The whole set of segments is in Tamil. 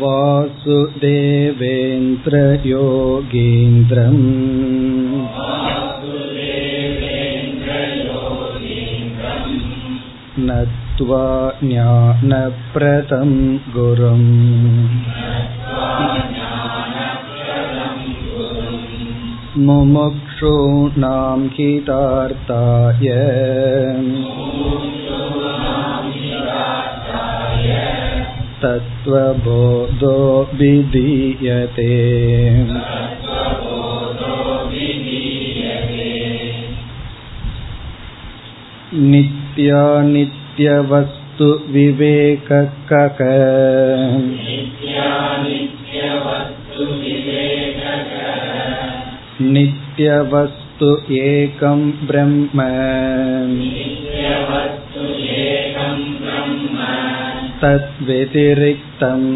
वासुदेवेन्द्रयोगीन्द्रम् नत्वा ज्ञानप्रदं गुरुम् मुमुक्षूणां हितार्थाय तत्त्वबोधो विधीयते नित्यानित्यवस्तु विवेककक नित्यवस्तु एकं ब्रह्म तद्व्यतिरिक्तम्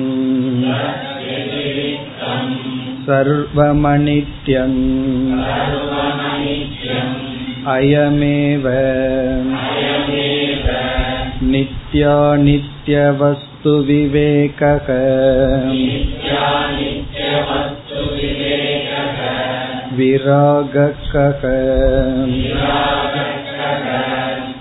सर्वमनित्यम् अयमेव नित्यानित्यवस्तुविवेकः विरागकः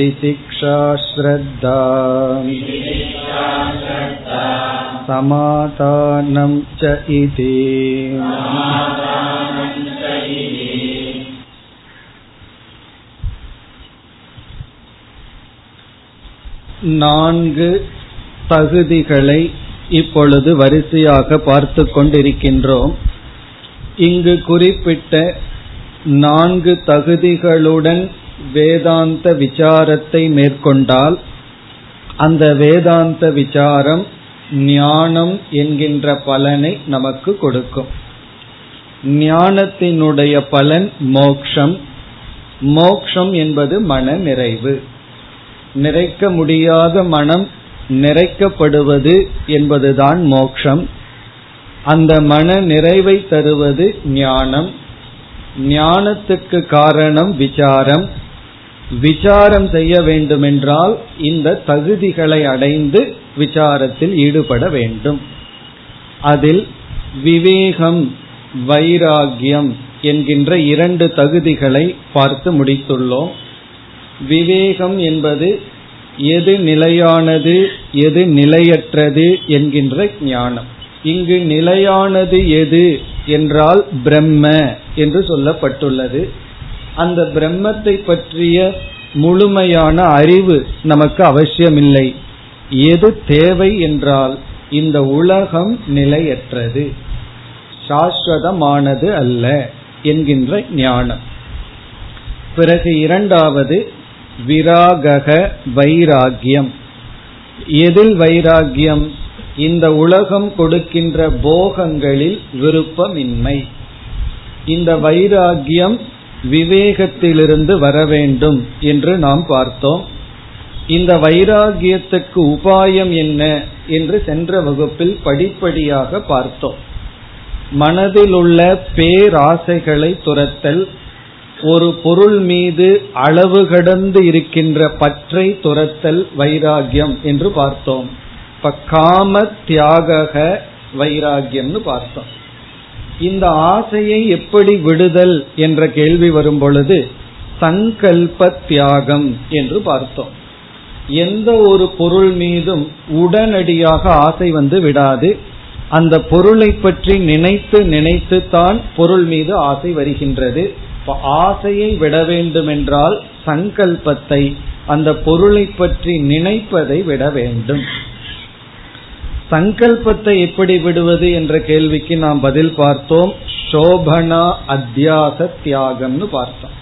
तितिक्षा श्रद्धा समाधानं च इति நான்கு தகுதிகளை இப்பொழுது வரிசையாக பார்த்து கொண்டிருக்கின்றோம் இங்கு குறிப்பிட்ட நான்கு தகுதிகளுடன் வேதாந்த விசாரத்தை மேற்கொண்டால் அந்த வேதாந்த விசாரம் ஞானம் என்கின்ற பலனை நமக்கு கொடுக்கும். ஞானத்தினுடைய பலன் மோக்ஷம். மோக்ஷம் என்பது மன நிறைவு. நிறைக்க முடியாத மனம் நிறைக்கப்படுவது என்பதுதான் மோக்ஷம். அந்த மன நிறைவை தருவது ஞானம். ஞானத்துக்கு காரணம் விசாரம். விசாரம் செய்ய வேண்டுமென்றால் இந்த தகுதிகளை அடைந்து விசாரத்தில் ஈடுபட வேண்டும். அதில் விவேகம் வைராகியம் என்கின்ற இரண்டு தகுதிகளை பார்த்து முடித்துள்ளோம். விவேகம் என்பது எது நிலையானது எது நிலையற்றது என்கின்ற ஞானம். இங்கு நிலையானது எது என்றால் பிரம்ம என்று சொல்லப்பட்டுள்ளது. அந்த பிரம்மத்தை பற்றிய முழுமையான அறிவு நமக்கு அவசியமில்லை. எது தேவை என்றால் இந்த உலகம் நிலையற்றது. சாஸ்வதமானது அல்ல என்கின்ற ஞானம். பிறகு இரண்டாவது விராகக வைராகியம். எதில் வைராகியம்? இந்த உலகம் கொடுக்கின்ற போகங்களில் விருப்பமின்மை. இந்த வைராகியம் விவேகத்திலிருந்து வர வேண்டும் என்று நாம் பார்த்தோம். இந்த வைராகியத்துக்கு உபாயம் என்ன என்று சென்ற வகுப்பில் படிப்படியாக பார்த்தோம். மனதில் உள்ள பேராசைகளை துரத்தல் ஒரு பொருள் மீது அளவு கடந்து இருக்கின்ற பற்றை துரத்தல் வைராகியம் என்று பார்த்தோம். இப்ப காம தியாக வைராகியம்னு பார்த்தோம். இந்த ஆசையை எப்படி விடுதல் என்ற கேள்வி வரும் பொழுது சங்கல்ப தியாகம் என்று பார்த்தோம். எந்த ஒரு பொருள் மீதும் உடனடியாக ஆசை வந்து விடாது. அந்த பொருளை பற்றி நினைத்து நினைத்து தான் பொருள் மீது ஆசை வருகின்றது. ஆசையை விட வேண்டும் என்றால் சங்கல்பத்தை அந்த பொருளை பற்றி நினைப்பதை விட வேண்டும். சங்கல்பத்தை எப்படி விடுவது என்ற கேள்விக்கு நாம் பதில் பார்த்தோம். சோபனா அத்தியாச தியாகம்னு பார்த்தோம்.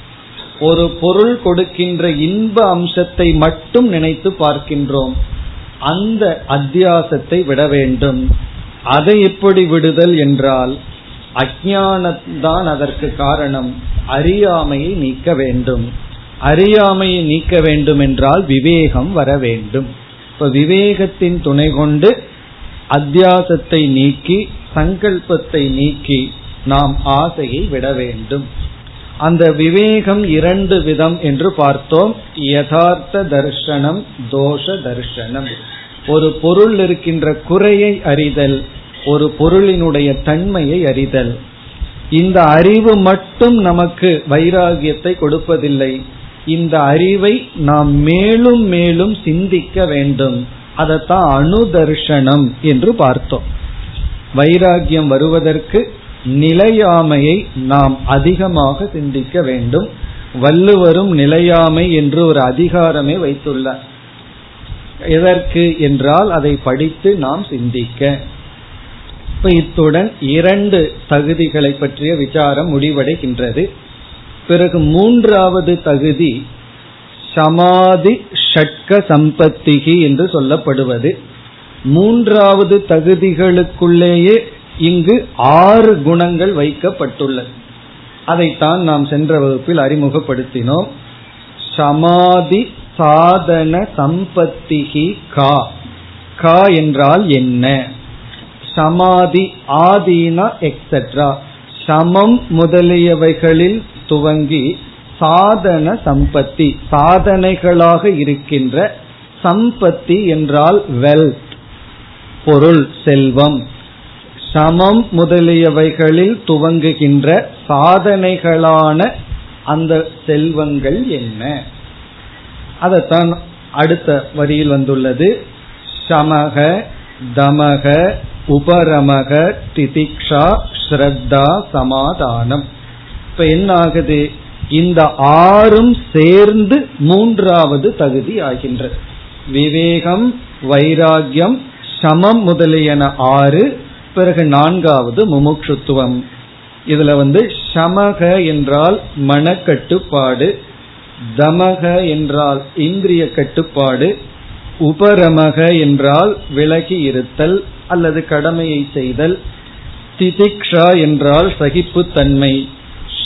ஒரு பொருள் கொடுக்கின்ற இன்ப அம்சத்தை மட்டும் நினைத்து பார்க்கின்றோம். அந்த அத்தியாசத்தை விட வேண்டும். அதை எப்படி விடுதல் என்றால் அஜானத்தான் அதற்கு காரணம். அறியாமையை நீக்க வேண்டும். அறியாமையை நீக்க வேண்டும் என்றால் விவேகம் வர வேண்டும். இப்ப விவேகத்தின் துணை கொண்டு அத்தியாசத்தை நீக்கி சங்கல்பத்தை நீக்கி நாம் ஆசையை விட வேண்டும். அந்த விவேகம் இரண்டு விதம் என்று பார்த்தோம். யதார்த்த தர்ஷனம் தோஷ தர்ஷனம். ஒரு பொருள் இருக்கின்ற குறையை அறிதல் ஒரு பொருளினுடைய தன்மையை அறிதல். இந்த அறிவு மட்டும் நமக்கு வைராகியத்தை கொடுப்பதில்லை. இந்த அறிவை நாம் மேலும் மேலும் சிந்திக்க வேண்டும். அதைத்தான் அணுதர்ஷனம் என்று பார்த்தோம். வைராகியம் வருவதற்கு நிலையாமையை நாம் அதிகமாக சிந்திக்க வேண்டும். வள்ளுவரும் நிலையாமை என்று ஒரு அதிகாரமே வைத்துள்ளார். எதற்கு என்றால் அதை படித்து நாம் சிந்திக்க. இப்ப இத்துடன் இரண்டு தகுதிகளை பற்றிய விசாரம் முடிவடைகின்றது. பிறகு மூன்றாவது தகுதி சமாதி ஷட்க சம்பத்திகி என்று சொல்லப்படுவது. மூன்றாவது தகுதிகளுக்குள்ளேயே இங்கு ஆறு குணங்கள் வைக்கப்பட்டுள்ளது. அதைத்தான் நாம் சென்ற வகுப்பில் அறிமுகப்படுத்தினோம். சமாதி சாதன சம்பத்திகி கா. கா என்றால் என்ன? சமாதி ஆதீனா எக்ஸெட்ரா சமம் முதலியவைகளில் துவங்கி சாதன சம்பத்தி சாதனைகளாக இருக்கின்ற சம்பத்தி என்றால் வெல்த் பொருள் செல்வம். சமம் முதலியவைகளில் துவங்குகின்ற சாதனைகளான அந்த செல்வங்கள் என்ன? அதைத்தான் அடுத்த வரியில் வந்துள்ளது. சமக தமக உபரமக திதிக்ஷா ஸ்ரத்தா சமாதானம். இப்ப என்ன ஆகுது இந்த ஆறும் சேர்ந்து மூன்றாவது தகுதி ஆகின்றது விவேகம் வைராகியம் சமம் முதலியன ஆறு பிறகு நான்காவது முமுட்சுத்துவம். இதுல வந்து சமக என்றால் மனக்கட்டுப்பாடு தமக என்றால் இந்திரிய கட்டுப்பாடு உபரமக என்றால் விலகி இருத்தல் அல்லது கடமையை செய்தல் திதிக்ஷா என்றால் சகிப்புத்தன்மை.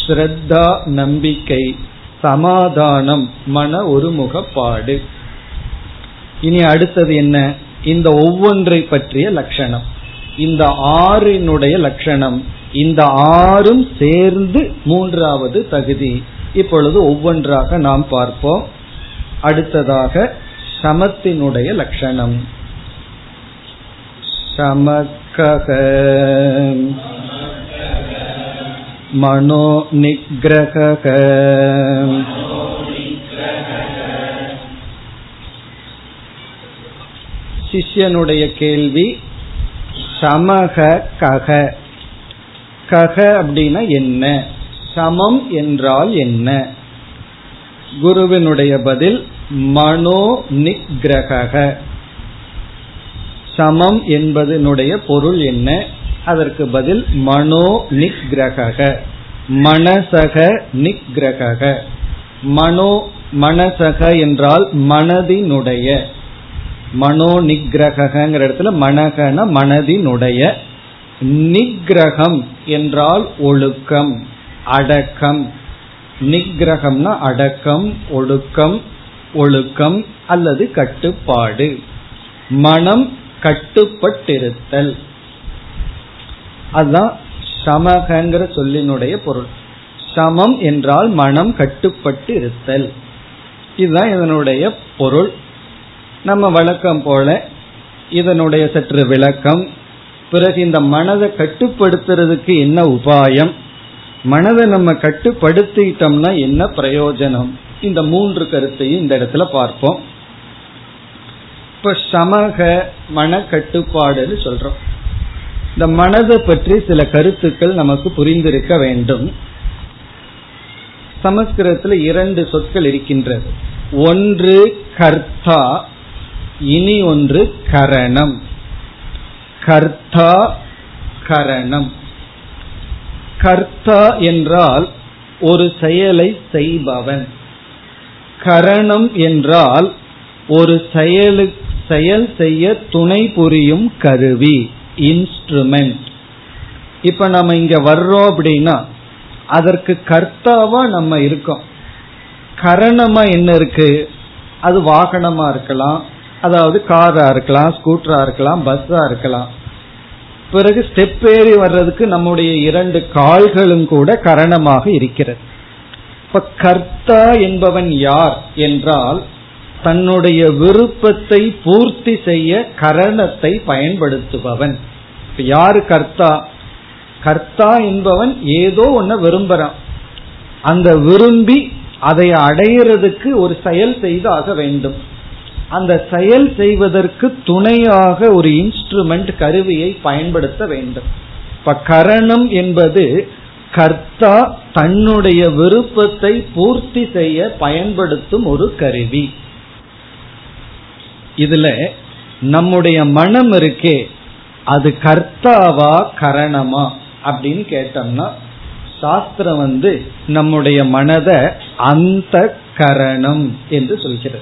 ஸ்ரத்தா நம்பிக்கை சமாதானம் மன ஒருமுகப்பாடு. இனி அடுத்தது என்ன? இந்த ஒவ்வொன்றை பற்றிய லட்சணம். இந்த ஆறினுடைய லட்சணம் இந்த ஆறும் சேர்ந்து மூன்றாவது தகுதி. இப்பொழுது ஒவ்வொன்றாக நாம் பார்ப்போம். அடுத்ததாக சமத்தினுடைய லட்சணம். சமக்கக. மனோ நிகிரக சிஷ்யனுடைய கேள்வி சமக கக. கக அப்படின்னா என்ன? சமம் என்றால் என்ன? குருவினுடைய பதில் மனோ நிகிரக சமம் என்பதனுடைய பொருள் என்ன? அதற்கு பதில் மனோ நிகிரக மனசக நிகிரக மனோ மனசக என்றால் மனதினுடைய. மனோ நிகிரகிற இடத்துல மனகன மனதினுடைய. நிகிரகம் என்றால் ஒழுக்கம் அடக்கம். நிகிரகம்னா அடக்கம் ஒழுக்கம் ஒழுக்கம் அல்லது கட்டுப்பாடு. மனம் கட்டுப்பட்டிருத்தல். அதுதான் சமகங்கிற சொல்லினுடைய பொருள். சமம் என்றால் மனம் கட்டுப்பட்டு இருத்தல் இதுதான் இதனுடைய பொருள். நம்ம வழக்கம் போல இதனுடைய சற்று விளக்கம். பிறகு இந்த மனதை கட்டுப்படுத்துறதுக்கு என்ன உபாயம்? மனதை நம்ம கட்டுப்படுத்திட்டோம்னா என்ன பிரயோஜனம்? இந்த மூன்று கருத்தையும் இந்த இடத்துல பார்ப்போம். இப்ப சமக மன கட்டுப்பாடுன்னு சொல்றோம். இந்த மனதை பற்றி சில கருத்துக்கள் நமக்கு புரிந்திருக்க வேண்டும். சமஸ்கிருதத்தில் இரண்டு சொற்கள் இருக்கின்றது. ஒன்று கர்த்தா இனி ஒன்று கரணம். கர்த்தா கரணம். கர்த்தா என்றால் ஒரு செயலை செய்பவன். கரணம் என்றால் ஒரு செயலு செயல் செய்ய துணை புரியும் கருவி. இன்ஸ்ட்ருமெண்ட் இப்ப நம்ம இங்க வர்றோம் அப்படின்னா அதற்கு கர்த்தாவா நம்ம இருக்கோம். கரணமா என்ன இருக்கு? அது வாகனமா இருக்கலாம். அதாவது காரா இருக்கலாம் ஸ்கூட்டரா இருக்கலாம் பஸ்ஸா இருக்கலாம். பிறகு ஸ்டெப் ஏறி வர்றதுக்கு நம்முடைய இரண்டு கால்களும் கூட கரணமாக இருக்கிறது. இப்ப கர்த்தா என்பவன் யார் என்றால் தன்னுடைய விருப்பத்தை பூர்த்தி செய்ய கரணத்தை பயன்படுத்துபவன். யாரு கர்த்தா? கர்த்தா என்பவன் ஏதோ ஒன்ன விரும்புறான். அந்த விரும்பி அதை அடையிறதுக்கு ஒரு செயல் செய்து ஆக வேண்டும். அந்த செயல் செய்வதற்கு துணையாக ஒரு இன்ஸ்ட்ருமெண்ட் கருவியை பயன்படுத்த வேண்டும். இப்ப கரணம் என்பது கர்த்தா தன்னுடைய விருப்பத்தை பூர்த்தி செய்ய பயன்படுத்தும் ஒரு கருவி. இதுல நம்முடைய மனம் இருக்கே அது கர்த்தாவா கரணமா அப்படின்னு கேட்டோம்னா சாஸ்திரம் வந்து நம்முடைய மனதை அந்த கரணம் என்று சொல்கிறது.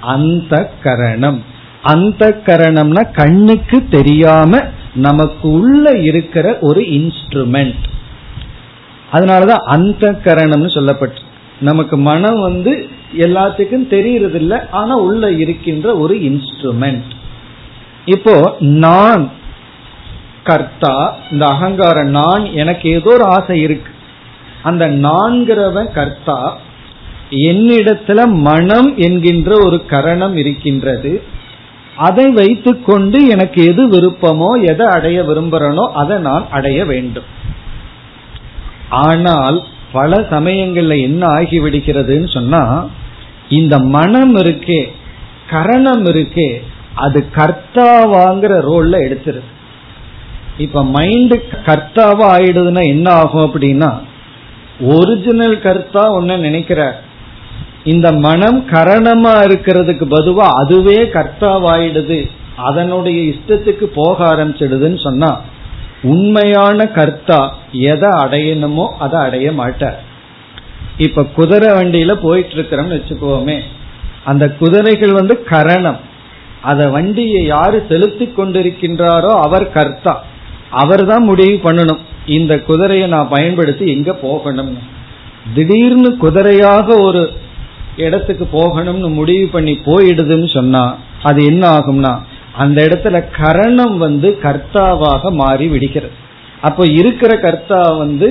அந்த கரணம். அந்த கரணம்னா கண்ணுக்கு தெரியாம நமக்கு உள்ள இருக்கிற ஒரு இன்ஸ்ட்ருமெண்ட் அதனாலதான் அந்த கரணம்னு சொல்லப்பட்டு நமக்கு மனம் வந்து எல்லாத்துக்கும் தெரியறது இல்லை ஆனா உள்ள இருக்கின்ற ஒரு இன்ஸ்ட்ருமெண்ட் இப்போ நான் கர்த்தா இந்த அகங்காரம் நான் எனக்கு ஏதோ ஒரு ஆசை இருக்கு. அந்த நான்கிறவன் கர்த்தா என்னிடத்துல மனம் என்கின்ற ஒரு கரணம் இருக்கின்றது. அதை வைத்துக்கொண்டு எனக்கு எது விருப்பமோ எதை அடைய விரும்புறனோ அதை நான் அடைய வேண்டும். ஆனால் பல சமயங்கள்ல என்ன ஆகிவிடுகிறதுன்னு சொன்னா இந்த மனம் இருக்கே கரணம் இருக்கே அது கர்த்தாவாங்கிற ரோல்ல எடுத்துருது. இப்ப மைண்டு கர்த்தாவா ஆயிடுதுன்னா என்ன ஆகும் அப்படின்னா ஒரிஜினல் கர்த்தா ஒன்னு நினைக்கிற இந்த மனம் கரணமா இருக்கிறதுக்கு பதுவா அதுவே கர்த்தாவாயிடுது அதனுடைய இஷ்டத்துக்கு போக ஆரம்பிச்சிடுதுன்னு சொன்னா உண்மையான கர்த்தா எதை அடையணுமோ அதை அடைய மாட்டார். இப்ப குதிரை வண்டியில போயிட்டு இருக்கிறோம்னு வச்சுக்கோமே அந்த குதிரைகள் வந்து கரணம். அத வண்டியை யாரு செலுத்தி கொண்டிருக்கின்றாரோ அவர் கர்த்தா. அவர் தான் முடிவு பண்ணணும். இந்த குதிரையை நான் பயன்படுத்தி எங்க போகணும் திடீர்னு குதிரையாக ஒரு இடத்துக்கு போகணும்னு முடிவு பண்ணி போயிடுதுன்னு சொன்னா அது என்ன ஆகும்னா அந்த இடத்துல கரணம் வந்து கர்த்தாவாக மாறி விடுகிறது. அப்போ இருக்கிற கர்த்தா வந்து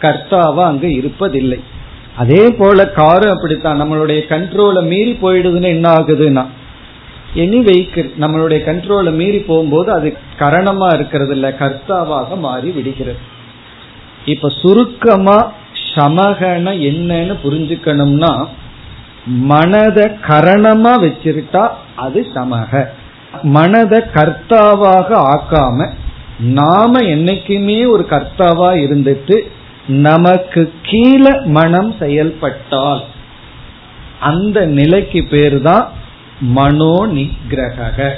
கர்த்தாவா அங்கு இருப்பதில்லை. அதே போல காரு அப்படித்தான். நம்மளுடைய கண்ட்ரோலை மீறி போயிடுதுன்னு என்ன ஆகுதுன்னா எனி வெஹிக்கிள் நம்மளுடைய கண்ட்ரோலை மீறி போகும்போது அது கரணமா இருக்கிறது இல்ல கர்த்தாவாக மாறி விடுகிறது. இப்ப சுருக்கமா சமகன என்னன்னு புரிஞ்சுக்கணும்னா மனத கரணமா வச்சிருட்டா அது சமக. மனத கர்த்தாவாக ஆக்காம நாம என்னைக்குமே ஒரு கர்த்தாவா இருந்துட்டு நமக்கு கீழே மனம் செயல்பட்டால் அந்த நிலைக்கு பேர் தான் மனோ நிகிரக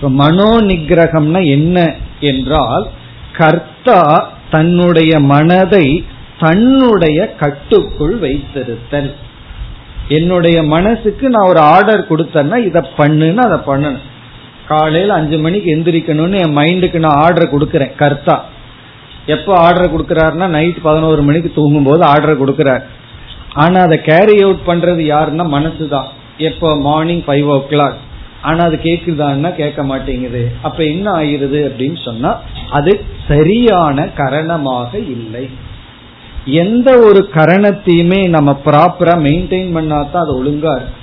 மனோ நிகிரகம்னா என்ன என்றால் கர்த்தா தன்னுடைய மனதை தன்னுடைய கட்டுக்குள் வைத்திருத்தல். என்னுடைய மனசுக்கு நான் ஒரு ஆர்டர் கொடுத்தேன்னா இதை பண்ணுன்னு அதை பண்ணணும். காலையில் அஞ்சு மணிக்கு எந்திரிக்கணும்னு என் மைண்டுக்கு நான் ஆர்டர் கொடுக்கறேன் கர்த்தா. எப்போ ஆர்டர் கொடுக்கறாருன்னா நைட் பதினோரு மணிக்கு தூங்கும் போது ஆர்டர் கொடுக்கறாரு. ஆனா அதை கேரி அவுட் பண்றது யாருன்னா மனசு தான் எப்போ? மார்னிங் ஃபைவ் ஓ கிளாக் ஆனா அது கேக்குதான்னா கேட்க மாட்டேங்குது. அப்ப என்ன ஆயிருது அப்படின்னு சொன்னா அது சரியான கரணமாக இல்லை. எந்த ஒரு கரணத்தையுமே நம்ம ப்ராப்பரா மெயின்டைன் பண்ணாதான் அது ஒழுங்கா இருக்கு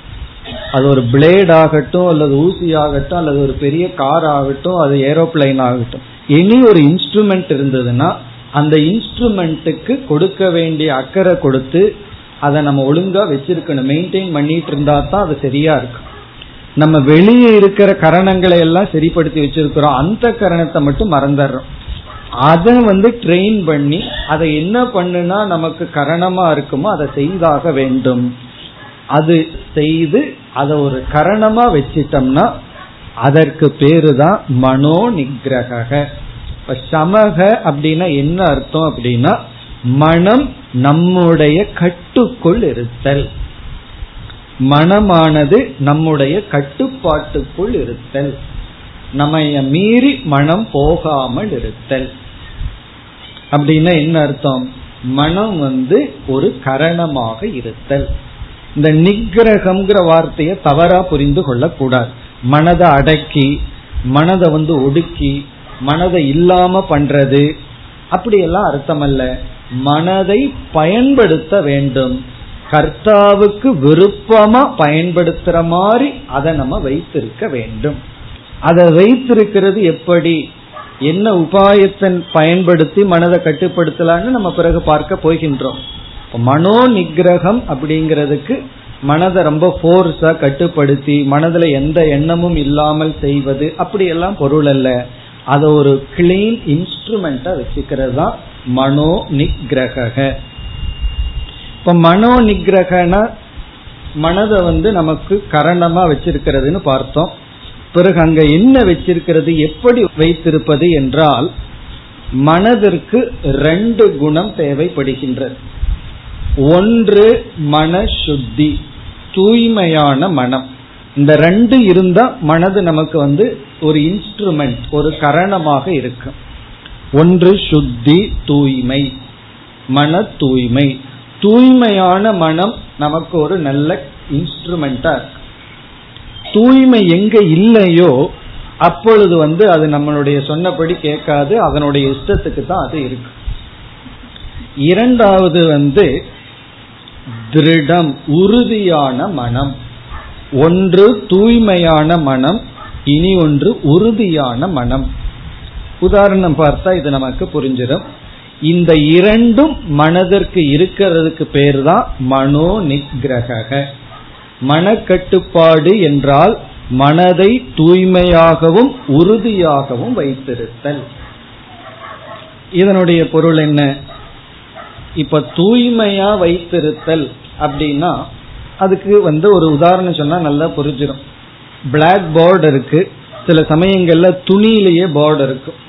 அது ஒரு பிளேட் ஆகட்டும் அல்லது ஊசி ஆகட்டும் அல்லது ஒரு பெரிய கார் ஆகட்டும் அது ஏரோப்ளைன் ஆகட்டும். இனி ஒரு இன்ஸ்ட்ருமெண்ட் இருந்ததுன்னா அந்த இன்ஸ்ட்ருமெண்ட்டுக்கு கொடுக்க வேண்டிய அக்கறை கொடுத்து அதை நம்ம ஒழுங்கா வச்சிருக்கணும். மெயின்டைன் பண்ணிட்டு இருந்தா தான் அது சரியா இருக்கும். நம்ம வெளியே இருக்கிற கரணங்களை எல்லாம் சரிப்படுத்தி வச்சிருக்கிறோம். அந்த கரணத்தை மட்டும் மறந்துடுறோம். அதை வந்து ட்ரெயின் பண்ணி அதை என்ன பண்ணுனா நமக்கு கரணமா இருக்குமோ அதை செய்தாக வேண்டும். அது செய்து அதை ஒரு கரணமா வச்சிட்டோம்னா அதற்கு பேரு தான் மனோ நிகிரக சமக அப்படின்னா என்ன அர்த்தம் அப்படின்னா மனம் நம்முடைய கட்டுக்குள் இருத்தல். மனமானது நம்முடைய கட்டுப்பாட்டுக்குள் இருத்தல். நம்ம மீறி மனம் போகாமல் இருத்தல். அப்படின்னா என்ன அர்த்தம்? மனம் வந்து ஒரு கரணமாக இருத்தல். இந்த நிகிரகம்ங்கிற வார்த்தையை தவறா புரிந்து கொள்ளக்கூடாது. மனதை அடக்கி மனதை வந்து ஒடுக்கி மனதை இல்லாம பண்றது அப்படியெல்லாம் அர்த்தம் அல்ல மனதை பயன்படுத்த வேண்டும். கர்த்தாவுக்கு விருப்பமா பயன்படுத்துற மாதிரி அதை நம்ம வைத்திருக்க வேண்டும். அதை வைத்திருக்கிறது எப்படி? என்ன உபாயத்தை பயன்படுத்தி மனதை கட்டுப்படுத்தலான்னு நம்ம பிறகு பார்க்க போகின்றோம். மனோ நிகிரகம் அப்படிங்கிறதுக்கு மனதை ரொம்ப போர்ஸா கட்டுப்படுத்தி மனதுல எந்த எண்ணமும் இல்லாமல் செய்வது அப்படி எல்லாம் பொருள் அல்ல. அதை ஒரு கிளீன் இன்ஸ்ட்ருமெண்டா வச்சுக்கிறது தான் மனோ நிகிரக இப்ப மனோ நிகிரகனா மனதை வந்து நமக்கு கரணமா வச்சிருக்கிறதுன்னு பார்த்தோம். பிறகு அங்க என்ன வச்சிருக்கிறது எப்படி வைத்திருப்பது என்றால் மனதிற்கு ரெண்டு குணம் தேவைப்படுகின்றது. ஒன்று மன சுத்தி தூய்மையான மனம். இந்த ரெண்டு இருந்தா மனது நமக்கு வந்து ஒரு இன்ஸ்ட்ருமெண்ட் ஒரு கரணமாக இருக்கும். ஒன்று சுத்தி தூய்மை மன தூய்மை. தூய்மையான மனம் நமக்கு ஒரு நல்ல இன்ஸ்ட்ருமெண்டா இருக்கு. தூய்மை எங்க இல்லையோ அப்பொழுது வந்து அது நம்மளுடைய சொன்னபடி கேட்காது அதனுடைய இஷ்டத்துக்கு தான் அது இருக்கு. இரண்டாவது வந்து திருடம் உறுதியான மனம். ஒன்று தூய்மையான மனம் இனி ஒன்று உறுதியான மனம். உதாரணம் பார்த்தா இது நமக்கு புரிஞ்சிடும். இந்த இரண்டும் மனதிற்கு இருக்கிறதுக்கு பேர் தான் மனோ நிகிரக மனக்கட்டுப்பாடு என்றால் மனதை தூய்மையாகவும் உறுதியாகவும் வைத்திருத்தல். இதனுடைய பொருள் என்ன? இப்ப தூய்மையா வைத்திருத்தல் அப்படின்னா அதுக்கு வந்து ஒரு உதாரணம் சொன்னா நல்லா புரிஞ்சிடும் பிளாக் போர்டு இருக்கு. சில சமயங்கள்ல துணியிலேயே போர்டு இருக்கும்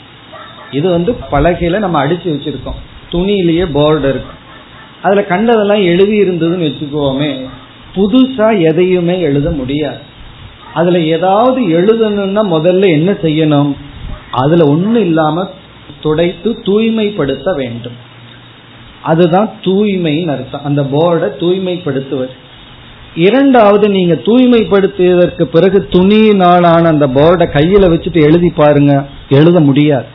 இது வந்து பலகையில நம்ம அடிச்சு வச்சிருக்கோம். துணியிலேயே போர்டு இருக்கு. அதுல கண்டதெல்லாம் எழுதி இருந்ததுன்னு வச்சுக்கோமே புதுசா எதையுமே எழுத முடியாது. அதுல ஏதாவது எழுதணும்னா முதல்ல என்ன செய்யணும்? அதுல ஒண்ணு இல்லாம துடைத்து தூய்மைப்படுத்த வேண்டும். அதுதான் தூய்மைன்னு அர்த்தம். அந்த போர்டை தூய்மைப்படுத்துவது. இரண்டாவது நீங்க தூய்மைப்படுத்தியதற்கு பிறகு துணியினாலான அந்த போர்டை கையில வச்சுட்டு எழுதி பாருங்க. எழுத முடியாது.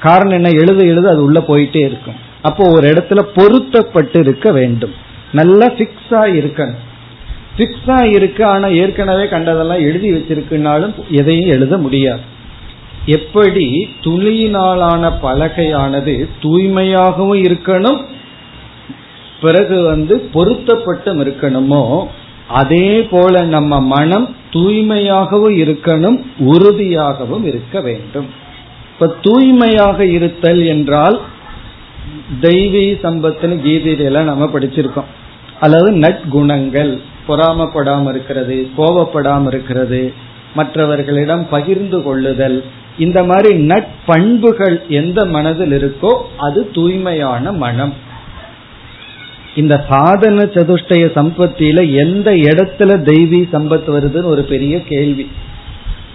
காரணம் என்ன? எழுத எழுத அது உள்ள போயிட்டே இருக்கும். அப்போ ஒரு இடத்துல பொருத்தப்பட்டு இருக்க வேண்டும். நல்லா பிக்ஸா இருக்கணும். பிக்ஸா இருக்கு ஆனா ஏற்கனவே கண்டதெல்லாம் எழுதி வச்சிருக்குனாலும் எதையும் எழுத முடியாது. எப்படி? துணியினாலான பலகையானது தூய்மையாகவும் இருக்கணும் பிறகு வந்து பொருத்தப்பட்டும் இருக்கணுமோ அதே போல நம்ம மனம் தூய்மையாகவும் இருக்கணும் உறுதியாகவும் இருக்க வேண்டும். இப்ப தூய்மையாக இருத்தல் என்றால் தெய்வீ சம்பத்துன்னு கீதையில நம்ம படிச்சிருக்கோம். அல்லது நற்குணங்கள் பொறாமப்படாம இருக்கிறது கோபப்படாம இருக்கிறது மற்றவர்களிடம் பகிர்ந்து கொள்ளுதல் இந்த மாதிரி நட்பண்புகள் எந்த மனதில் இருக்கோ அது தூய்மையான மனம். இந்த சாதன சதுஷ்டய சம்பத்தியில எந்த இடத்துல தெய்வீ சம்பத் வருதுன்னு ஒரு பெரிய கேள்வி.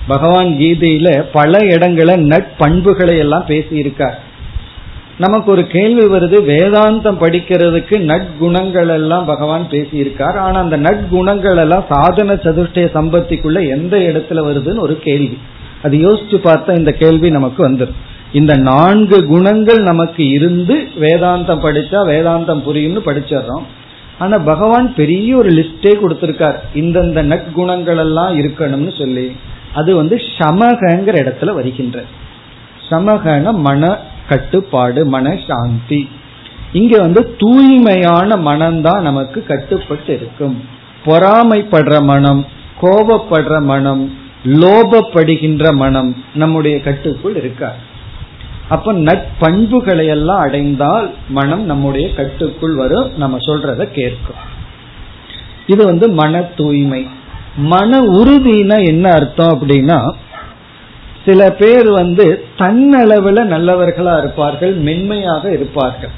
பகவான் கீதையில பல இடங்களை நட்பண்புகளை எல்லாம் பேசி இருக்கார் நமக்கு ஒரு கேள்வி வருது வேதாந்தம் படிக்கிறதுக்கு நட்குணங்கள் எல்லாம் பகவான் பேசியிருக்கார். ஆனா அந்த நட்குணங்கள் எல்லாம் சாதன சதுஷ்டய சம்பத்திக்குள்ள எந்த இடத்துல வருதுன்னு ஒரு கேள்வி. அது யோசிச்சு பார்த்தா இந்த கேள்வி நமக்கு வந்துடும் இந்த நான்கு குணங்கள் நமக்கு இருந்து வேதாந்தம் படிச்சா வேதாந்தம் புரியும்னு படிச்சிடறோம். ஆனா பகவான் பெரிய ஒரு லிஸ்டே கொடுத்திருக்கார். இந்தந்த நற்குணங்கள் எல்லாம் இருக்கணும்னு சொல்லி. அது வந்து சமகங்கிற இடத்துல வருகின்ற. சமகன மன கட்டுப்பாடு மன சாந்தி. இங்க வந்து தூய்மையான மனம்தான் நமக்கு கட்டுப்பட்டு இருக்கும் பொறாமைப்படுற மனம் கோபப்படுற மனம் லோபப்படுகின்ற மனம் நம்முடைய கட்டுக்குள் இருக்கார் அப்ப நட்பண்புகளை எல்லாம் அடைந்தால் மனம் நம்முடைய கட்டுக்குள் வரும். நம்ம சொல்றத கேட்கும். இது வந்து மன தூய்மை. மன உறுதினா என்ன அர்த்தம் அப்படின்னா சில பேர் வந்து தன்னளவுல நல்லவர்களா இருப்பார்கள் மென்மையாக இருப்பார்கள்.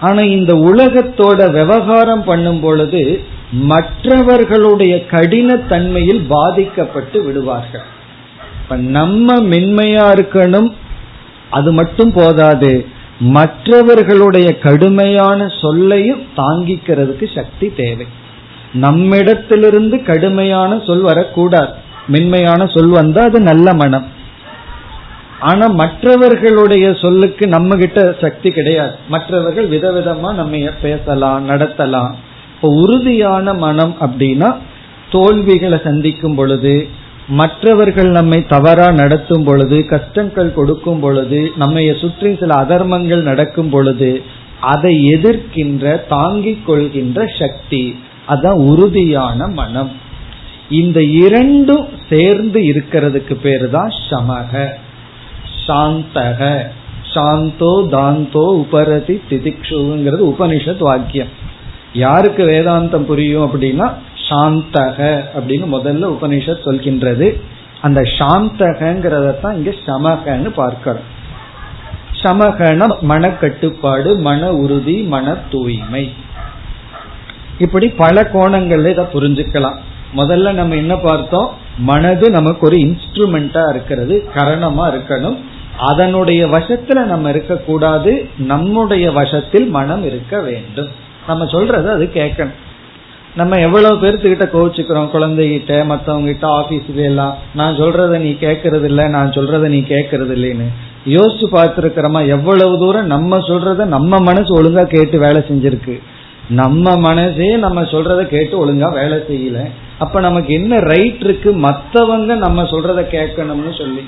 ஆனா இந்த உலகத்தோட விவகாரம் பண்ணும் பொழுது மற்றவர்களுடைய கடினத்தன்மையில் பாதிக்கப்பட்டு விடுவார்கள். இப்ப நம்ம மென்மையா இருக்கணும் அது மட்டும் போதாது மற்றவர்களுடைய கடுமையான சொல்லையும் தாங்கிக்கிறதுக்கு சக்தி தேவை. நம்மிடத்திலிருந்து கடுமையான சொல் வரக்கூடாது. மென்மையான சொல் வந்தா அது நல்ல மனம். ஆனா மற்றவர்களுடைய சொல்லுக்கு நம்ம கிட்ட சக்தி கிடையாது. மற்றவர்கள் விதவிதமா நம்ம பேசலாம் நடத்தலாம். இப்போ உறுதியான மனம் அப்படின்னா தோல்விகளை சந்திக்கும் பொழுது மற்றவர்கள் நம்மை தவறா நடத்தும் பொழுது கஷ்டங்கள் கொடுக்கும் பொழுது நம்மை சுற்றி சில அதர்மங்கள் நடக்கும் பொழுது அதை எதிர்க்கின்ற தாங்கிக் கொள்கின்ற சக்தி அதான் உறுதியான மனம். இந்த இரண்டும் சேர்ந்து இருக்கிறதுக்கு பேரு தான் சமக. சாந்தக. சாந்தோ தாந்தோ உபரதி திதிக்ஷுங்கிறது உபனிஷத் வாக்கியம். யாருக்கு வேதாந்தம் புரியும் அப்படின்னா சாந்தக அப்படின்னு முதல்ல உபனிஷத் சொல்கின்றது. அந்த சாந்தகங்கிறத தான் இங்க சமகன்னு பார்க்கிறோம். சமகன மனக்கட்டுப்பாடு மன உறுதி மன தூய்மை. இப்படி பல கோணங்கள்ல இதை புரிஞ்சுக்கலாம். முதல்ல நம்ம என்ன பார்த்தோம்? மனது நமக்கு ஒரு இன்ஸ்ட்ருமெண்டா இருக்கிறது கரணமா இருக்கணும். அதனுடைய வசத்துல நம்ம இருக்கக்கூடாது நம்முடைய வசத்தில் மனம் இருக்க வேண்டும். நம்ம சொல்றது அது கேட்கணும். நம்ம எவ்வளவு பேர்த்துக்கிட்ட கோவிச்சுக்கிறோம்? குழந்தைகிட்ட மத்தவங்க கிட்ட ஆபீஸ்ல எல்லாம். நான் சொல்றத நீ கேட்கறது இல்ல நான் சொல்றத நீ கேட்கறது இல்லைன்னு யோசிச்சு பார்த்திருக்கிறோமா? எவ்வளவு தூரம் நம்ம சொல்றத நம்ம மனசு ஒழுங்கா கேட்டு வேலை செஞ்சிருக்கு. நம்ம மனசே நம்ம சொல்றத கேட்டு ஒழுங்கா வேலை செய்யல. அப்ப நமக்கு என்ன ரைட் இருக்கு? மத்தவங்க நம்ம சொல்றத கேட்கணும்னு சொல்லி.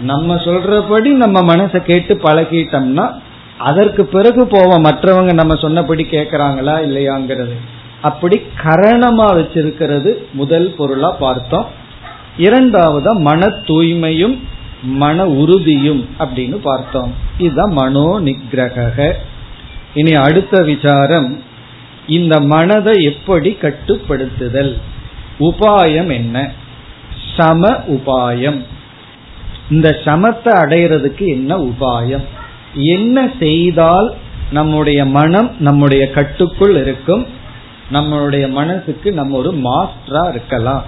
நம்ம சொல்றபடி நம்ம மனசை கேட்டு பழகிட்டோம்னா அதற்கு பிறகு போவோம். மற்றவங்க நம்ம சொன்னபடி கேட்கறாங்களா இல்லையாங்கிறது. அப்படி கரணமா வச்சிருக்கிறது முதல் பொருளா பார்த்தோம். இரண்டாவதா மன தூய்மையும் மன உறுதியும் அப்படின்னு பார்த்தோம். இதுதான் மனோ நிகிரக இனி அடுத்த விசாரம் இந்த மனதை எப்படி கட்டுப்படுத்துதல்? உபாயம் என்ன? சம உபாயம். இந்த சமத்தை அடையிறதுக்கு என்ன உபாயம்? என்ன செய்தால் நம்முடைய மனம் நம்முடைய கட்டுக்குள் இருக்கும்? நம்மளுடைய மனசுக்கு நம்ம ஒரு மாஸ்டரா இருக்கலாம்.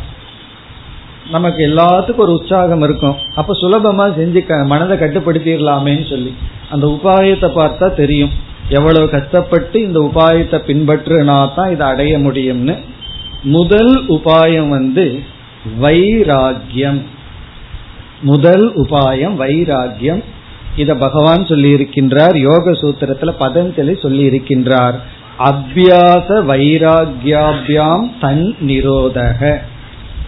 நமக்கு எல்லாத்துக்கும் ஒரு உற்சாகம் இருக்கும். அப்ப சுலபமா செஞ்சு மனதை கட்டுப்படுத்திடலாமேன்னு சொல்லி. அந்த உபாயத்தை பார்த்தா தெரியும். எவ்வளவு கஷ்டப்பட்டு இந்த உபாயத்தை பின்பற்றுனா தான் இதை அடைய முடியும்னு. முதல் உபாயம் வந்து வைராகியம் முதல் உபாயம் வைராகியம் இத பகவான் சொல்லி இருக்கின்றார் யோக சூத்திரத்துல பதஞ்சலி சொல்லி இருக்கின்றார் அபியாச வைராகியாபியாம் தன் நிரோதக.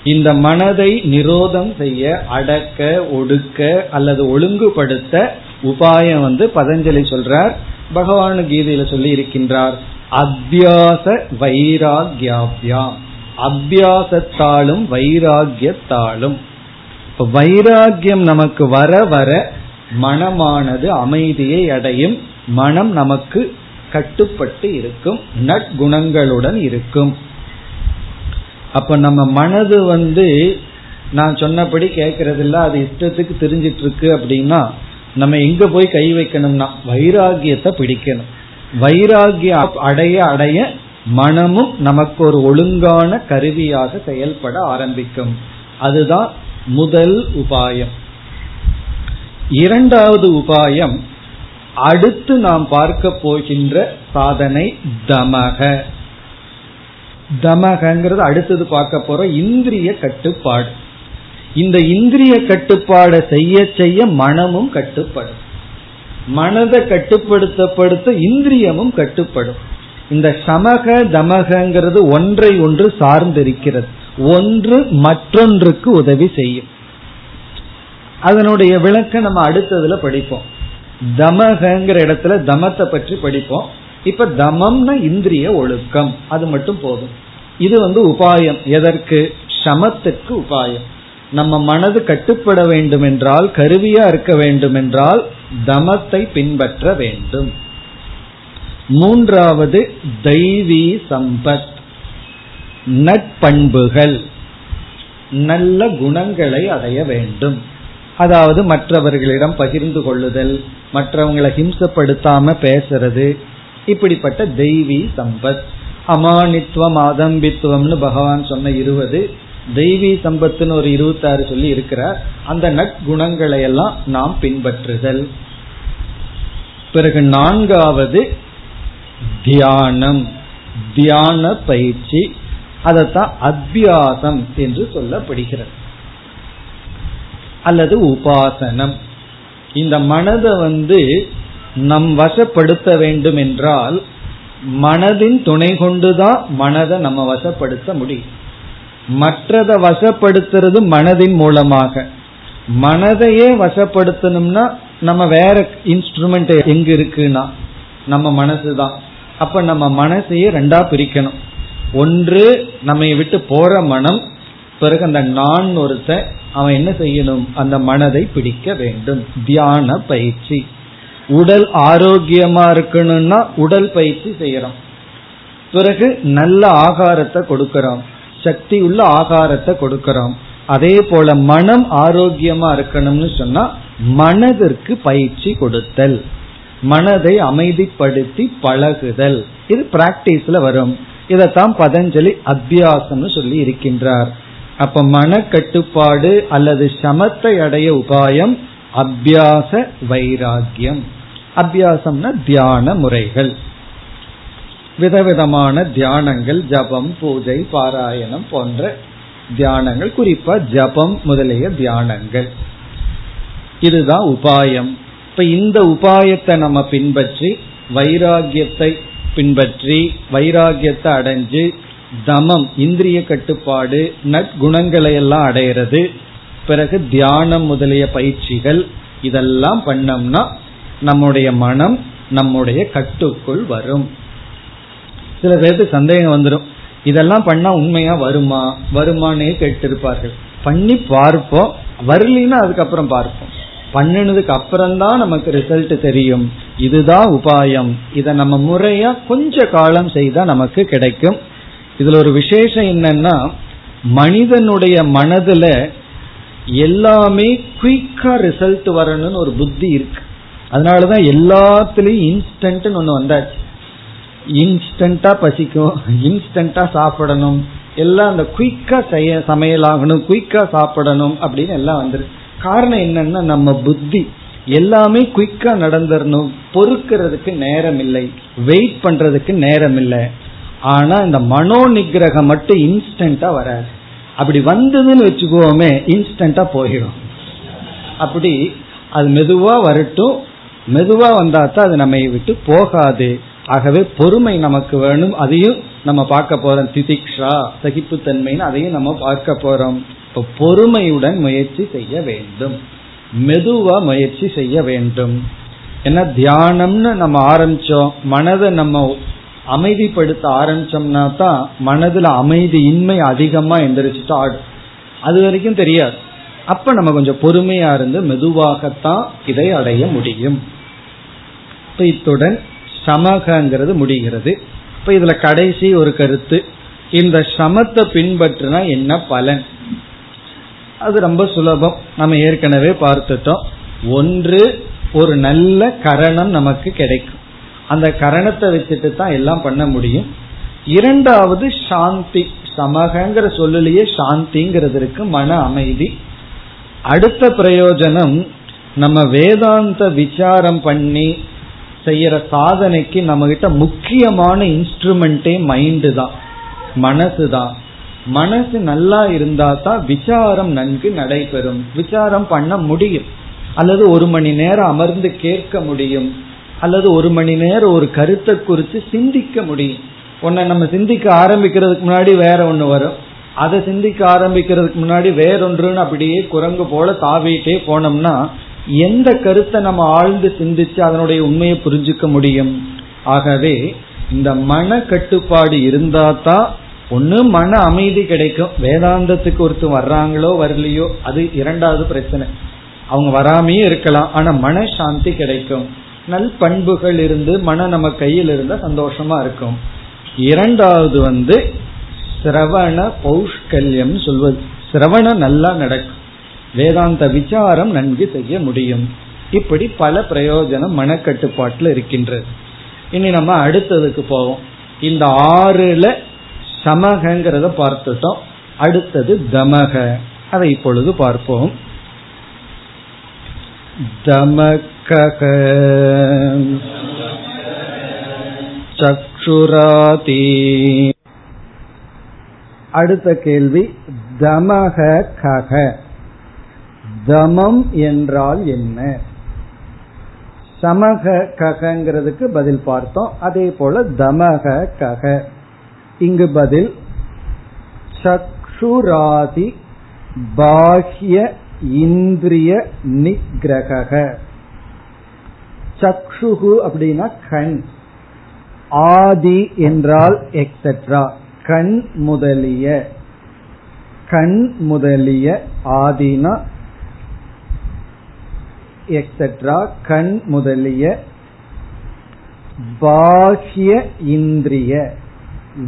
இந்த மனதை நிரோதம் செய்ய அடக்க ஒடுக்க அல்லது ஒழுங்குபடுத்த உபாயம் வந்து பதஞ்சலி சொல்றார். பகவான் கீதையில சொல்லி இருக்கின்றார். அபியாச வைராகியாபியாம். அபியாசத்தாலும் வைராகியத்தாலும். வைராகியம் நமக்கு வர வர மனமானது அமைதியை அடையும். மனம் நமக்கு கட்டுப்பட்டு இருக்கும் நற்குணங்களுடன் இருக்கும். அப்ப நம்ம மனது வந்து நான் சொன்னபடி கேட்கறதில்ல அது இஷ்டத்துக்கு தெரிஞ்சிட்டு இருக்கு அப்படின்னா நம்ம எங்க போய் கை வைக்கணும்னா வைராகியத்தை பிடிக்கணும். வைராகியம் அடைய அடைய மனமும் நமக்கு ஒரு ஒழுங்கான கருவியாக செயல்பட ஆரம்பிக்கும். அதுதான் முதல் உபாயம். இரண்டாவது உபாயம் அடுத்து நாம் பார்க்க போகின்ற சாதனை தமக. தமகங்கிறது அடுத்தது பார்க்க போற இந்திரிய கட்டுப்பாடு. இந்த இந்திரிய கட்டுப்பாடை செய்ய செய்ய மனமும் கட்டுப்படும். மனதை கட்டுப்படுத்தப்படுத்த இந்திரியமும் கட்டுப்படும். இந்த சமக தமகங்கிறது ஒன்றை ஒன்று சார்ந்திருக்கிறது. ஒன்று மற்றொன்றுக்கு உதவி செய்யும். அதனுடைய விளக்க நம்ம அடுத்ததுல படிப்போம். தமகங்கிற இடத்துல தமத்தை பற்றி படிப்போம். இப்ப தமம்னா இந்திரிய ஒழுக்கம். அது மட்டும் போதும். இது வந்து உபாயம். எதற்கு? சமத்துக்கு உபாயம். நம்ம மனது கட்டுப்பட வேண்டும் என்றால் கருவியா இருக்க வேண்டும் என்றால் தமத்தை பின்பற்ற வேண்டும். மூன்றாவது தெய்வீ சம்பத். நட்பண்புகள். நல்ல குணங்களை அடைய வேண்டும். அதாவது மற்றவர்களிடம் பகிர்ந்து கொள்ளுதல் மற்றவங்களை ஹிம்சப்படுத்தாம பேசுறது இப்படிப்பட்ட தெய்வீ சம்பத். அமானித்துவம் ஆதம்பித்துவம்னு பகவான் சொன்ன இருபது தெய்வீ சம்பத்துன்னு ஒரு இருபத்தாறு சொல்லி இருக்கிறார். அந்த நற்குணங்களை எல்லாம் நாம் பின்பற்றுதல். பிறகு நான்காவது தியானம். தியான பயிற்சி. அதைத்தான் அத்தியாசம் என்று சொல்லப்படுகிறது. அல்லது உபாசனம். இந்த மனதை வந்து நம் வசப்படுத்த வேண்டும் என்றால் மனதின் துணை கொண்டுதான் மனதை நம்ம வசப்படுத்த முடியும். மற்றதை வசப்படுத்துறது மனதின் மூலமாக. மனதையே வசப்படுத்தணும்னா நம்ம வேற இன்ஸ்ட்ருமெண்ட் எங்க இருக்குன்னா நம்ம மனசு தான் அப்ப நம்ம மனசையே ரெண்டா பிரிக்கணும். ஒன்று நம்மை விட்டு போற மனம் பிறகு அந்த நான் ஒருத்த அவன் என்ன செய்யணும்? அந்த மனதை பிடிக்க வேண்டும். தியான பயிற்சி. உடல் ஆரோக்கியமா இருக்கணும்னா உடல் பயிற்சி செய்யறோம். பிறகு நல்ல ஆகாரத்தை கொடுக்கறோம். சக்தி உள்ள ஆகாரத்தை கொடுக்கறோம். அதே போல மனம் ஆரோக்கியமா இருக்கணும்னு சொன்னா மனதிற்கு பயிற்சி கொடுத்தல். மனதை அமைதிப்படுத்தி பழகுதல். இது பிராக்டிஸ்ல வரும். இதைத்தான் பதஞ்சலி அத்தியாசம்னு சொல்லி இருக்கின்றார். அப்ப மன கட்டுப்பாடு அல்லது சமத்தை அடைய உபாயம் அபியாச வைராகியம் அபியாசம்னா தியான முறைகள். விதவிதமான தியானங்கள் ஜபம் பூஜை பாராயணம் போன்ற தியானங்கள் குறிப்பா ஜபம் முதலிய தியானங்கள். இதுதான் உபாயம். இப்ப இந்த உபாயத்தை நம்ம பின்பற்றி வைராகியத்தை பின்பற்றி வைராகியத்தை அடைஞ்சு தமம் இந்திரிய கட்டுப்பாடு நற்குணங்களை எல்லாம் அடையிறது பிறகு தியானம் முதலிய பயிற்சிகள் இதெல்லாம் பண்ணோம்னா நம்முடைய மனம் நம்முடைய கட்டுக்குள் வரும். சில பேருக்கு சந்தேகம் வந்துடும் இதெல்லாம் பண்ணா உண்மையா வருமா? வருமானே கேட்டிருப்பார்கள். பண்ணி பார்ப்போம். வரலின்னா அதுக்கப்புறம் பார்ப்போம். பண்ணினதுக்கு அப்புறம் தான் நமக்கு ரிசல்ட் தெரியும். இதுதான் உபாயம். இதை நம்ம முறையா கொஞ்ச காலம் செய்தா நமக்கு கிடைக்கும். இதுல ஒரு விசேஷம் என்னன்னா மனிதனுடைய மனதுல எல்லாமே குயிக்கா ரிசல்ட் வரணும்னு ஒரு புத்தி இருக்கு. அதனாலதான் எல்லாத்துலயும் இன்ஸ்டன்ட் ஒண்ணு வந்தாச்சு. இன்ஸ்டன்டா பசிக்கும் இன்ஸ்டன்டா சாப்பிடணும். எல்லாம் அந்த குயிக்கா செய்ய சமையலாகணும் குயிக்கா சாப்பிடணும் அப்படின்னு எல்லாம் வந்துருக்கு. காரணம் என்னன்னா நம்ம புத்தி எல்லாமே குயிக்கா நடந்துடணும் பொறுக்கிறதுக்கு நேரம் இல்லை. வெயிட் பண்றதுக்கு நேரம் இல்லை. ஆனா இந்த மனோ நிகிரகம் மட்டும் இன்ஸ்டன்டா வராது. அப்படி வந்ததுன்னு வச்சுக்கோமே இன்ஸ்டன்டா போயிடும். அப்படி அது மெதுவா வரட்டும். மெதுவா வந்தா தான் அது நம்ம விட்டு போகாது. ஆகவே பொறுமை நமக்கு வேணும். அதையும் நம்ம பார்க்க போறோம். திதிக்ஷா சகிப்புத்தன்மைன்னு அதையும் நம்ம பார்க்க போறோம். இப்போ பொறுமையுடன் முயற்சி செய்ய வேண்டும். மெதுவா முயற்சி செய்ய வேண்டும். ஏன்னா தியானம்னு நம்ம ஆரம்பிச்சோம். மனதை நம்ம அமைதிப்படுத்த ஆரம்பிச்சோம்னா தான் மனதுல அமைதி இன்மை அதிகமா எந்திரிச்சுட்டு ஆடும் அது வரைக்கும் தெரியாது. அப்ப நம்ம கொஞ்சம் பொறுமையா இருந்து மெதுவாகத்தான் இதை அடைய முடியும். இப்ப இத்துடன் சமகங்கிறது முடிகிறது. இப்ப இதுல கடைசி ஒரு கருத்து. இந்த சமத்தை பின்பற்றினா என்ன பலன்? அது ரொம்ப சுலபம். நம்ம ஏற்கனவே பார்த்துட்டோம். ஒன்று ஒரு நல்ல கரணம் நமக்கு கிடைக்கும். அந்த கரணத்தை வச்சுட்டு தான் எல்லாம் பண்ண முடியும். இரண்டாவது சாந்தி. சமகங்கிற சொல்லிலேயே சாந்திங்கிறது இருக்கு மன அமைதி. அடுத்த பிரயோஜனம் நம்ம வேதாந்த விசாரம் பண்ணி செய்யற சாதனைக்கு நம்ம கிட்ட முக்கியமான இன்ஸ்ட்ருமெண்டே மைண்டு தான். மனசு தான். மனசு நல்லா இருந்தா தான் விசாரம் நன்கு நடைபெறும். விசாரம் பண்ண முடியும். அல்லது ஒரு மணி நேரம் அமர்ந்து கேட்க முடியும். அல்லது ஒரு மணி நேரம் ஒரு கருத்தை குறித்து சிந்திக்க முடியும். ஒன்ன நம்ம சிந்திக்க ஆரம்பிக்கிறதுக்கு முன்னாடி வேற ஒன்று வரும். அதை சிந்திக்க ஆரம்பிக்கிறதுக்கு முன்னாடி வேறொன்றுன்னு அப்படியே குரங்கு போல தாவிட்டே போனோம்னா எந்த கருத்தை நம்ம ஆழ்ந்து சிந்திச்சு அதனுடைய உண்மையை புரிஞ்சுக்க முடியும்? ஆகவே இந்த மன கட்டுப்பாடு இருந்தா தான் ஒண்ணு மன அமைதி கிடைக்கும். வேதாந்தத்துக்கு ஒருத்தர் வர்றாங்களோ வரலையோ அது இரண்டாவது பிரச்சனை. அவங்க வராமையே இருக்கலாம் ஆனா மன சாந்தி கிடைக்கும். நல் பண்புகள் இருந்து மன நம்ம கையில் இருந்தா சந்தோஷமா இருக்கும். இரண்டாவது வந்து சிரவண பௌஷ்கல்யம் சொல்வது. சிரவணம் நல்லா நடக்கும். வேதாந்த விசாரம் நன்கு செய்ய முடியும். இப்படி பல பிரயோஜனம் மனக்கட்டுப்பாட்டில் இருக்கின்றது. இனி நம்ம அடுத்ததுக்கு போவோம். இந்த ஆறுல சமகங்கிறத பார்த்துட்டோம். அடுத்தது தமக. அதை இப்பொழுது பார்ப்போம். தமக சக்ஷுராதி. அடுத்த கேள்வி தமக கக தமம் என்றால் என்ன? சமக ககங்கிறதுக்கு பதில் பார்த்தோம். அதே போல தமக கக இங்கு பதில் சக்ஷுராதி பாஹ்ய இந்திரிய நிகிரக சக்ஷுகு அப்படின்னா கண். ஆதி என்றால் எக்ஸெட்ரா கண் முதலிய. கண் முதலிய ஆதினா எக்ஸெட்ரா கண் முதலிய. பாஹ்ய இந்திரிய.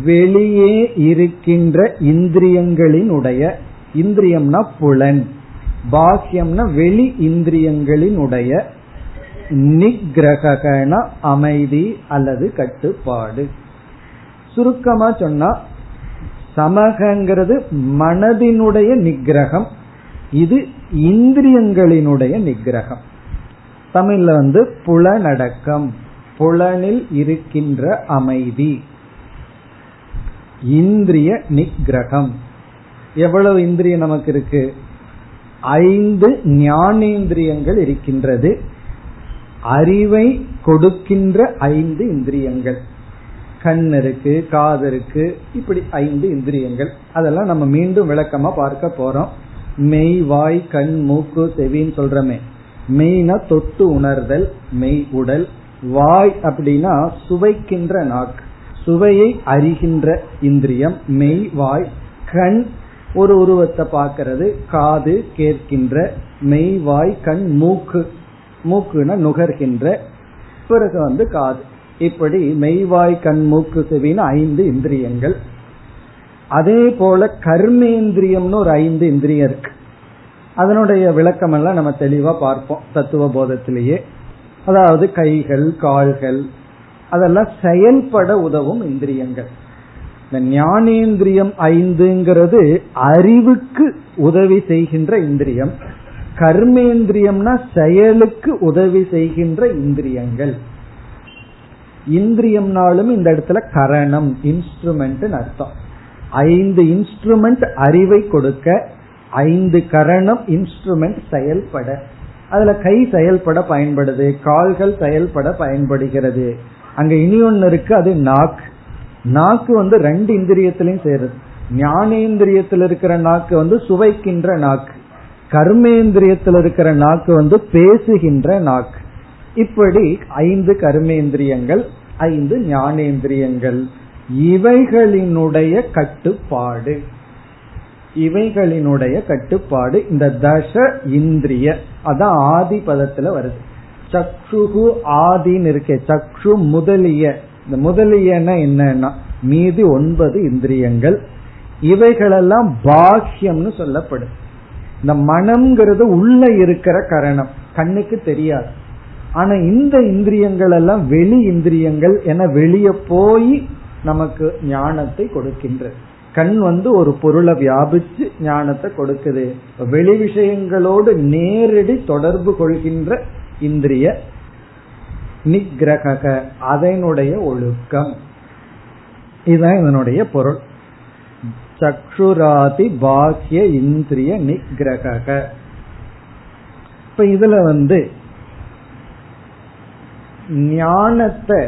வெளியே இருக்கின்ற இந்திரியங்களினுடைய. இந்திரியம்னா புலன். பாக்கியம்னா வெளி இந்திரியங்களினுடைய. நிகிரகன அமைதி அல்லது கட்டுப்பாடு. சுருக்கமா சொன்னா சமகங்கிறது மனதினுடைய நிகிரகம் இது இந்திரியங்களினுடைய நிகிரகம். தமிழ்ல வந்து புலனடக்கம் புலனில் இருக்கின்ற அமைதி. இந்திரிய நிகிரகம். எவ்வளவு இந்திரியம் நமக்கு இருக்கு? ஐந்து ஞானேந்திரியங்கள் இருக்கின்றது. அறிவை கொடுக்கின்ற ஐந்து இந்திரியங்கள். கண் இருக்கு காது இருக்கு இப்படி ஐந்து இந்திரியங்கள். அதெல்லாம் நம்ம மீண்டும் விளக்கமா பார்க்க போறோம். மெய் வாய் கண் மூக்கு செவின்னு சொல்றமே. மெய்னா தொட்டு உணர்தல் மெய் உடல். வாய் அப்படின்னா சுவைக்கின்ற நாக்கு. சுவையை அறிகின்ற இந்திரியம். மெய் வாய் கண். ஒரு உருவத்தை பார்க்கறது. காது கேட்கின்ற. மெய் வாய் கண் மூக்கு. மூக்குனா நுகர்கின்ற பிறகு வந்து காது. இப்படி மெய்வாய் கண் மூக்கு செவின்னு ஐந்து இந்திரியங்கள். அதே போல கர்மேந்திரியம்னு ஒரு ஐந்து இந்திரியம் இருக்கு. அதனுடைய விளக்கம் எல்லாம் நம்ம தெளிவா பார்ப்போம் தத்துவ போதத்திலேயே. அதாவது கைகள் கால்கள் அதெல்லாம் செயல்பட உதவும் இந்திரியங்கள். இந்த ஞானேந்திரியம் ஐந்துங்கிறது அறிவுக்கு உதவி செய்கின்ற இந்திரியம். கர்மேந்திரியம்னா செயலுக்கு உதவி செய்கின்ற இந்திரியங்கள். இந்திரியம்னாலும் இந்த இடத்துல கரணம் இன்ஸ்ட்ருமெண்ட் அர்த்தம். ஐந்து இன்ஸ்ட்ருமெண்ட் அறிவை கொடுக்க ஐந்து கரணம் இன்ஸ்ட்ருமெண்ட் செயல்பட. அதுல கை செயல்பட பயன்படுது கால்கள் செயல்பட பயன்படுகிறது. அங்க இனி ஒன்னு இருக்கு அது நாக்கு. நாக்கு வந்து ரெண்டு இந்திரியத்திலையும் சேருது. ஞானேந்திரியத்தில் இருக்கிற நாக்கு வந்து சுவைக்கின்ற நாக்கு. கர்மேந்திரியத்தில் இருக்கிற நாக்கு வந்து பேசுகின்ற நாக்கு. இப்படி ஐந்து கர்மேந்திரியங்கள் ஐந்து ஞானேந்திரியங்கள். இவைகளினுடைய கட்டுப்பாடு. இவைகளினுடைய கட்டுப்பாடு இந்த தச இந்திரிய. அதான் ஆதி பதத்துல வருது. சக்ஷுகு ஆதின்னு இருக்கே. சக்ஷு முதலிய. இந்த முதலியன என்னன்னா மீதி ஒன்பது இந்திரியங்கள். இவைகளெல்லாம் பாக்கியம்னு சொல்லப்படும் இந்த மனம்ங்கிறது உள்ள இருக்கிற கரணம். கண்ணுக்கு தெரியாது. ஆனா இந்த இந்திரியங்கள் எல்லாம் வெளி இந்திரியங்கள் என வெளியே போய் நமக்கு ஞானத்தை கொடுக்கின்றது கண் வந்து ஒரு பொருளை வியாபிச்சு ஞானத்தை கொடுக்குது. வெளி விஷயங்களோடு நேரடி தொடர்பு கொள்கின்ற இந்திரிய நிகிரக அதனுடைய ஒழுக்கம். இதுதான் இதனுடைய பொருள். சக்ஷுராதி பாக்கிய இந்திரிய நிகிரக இப்ப இதுல வந்து ஞானத்தை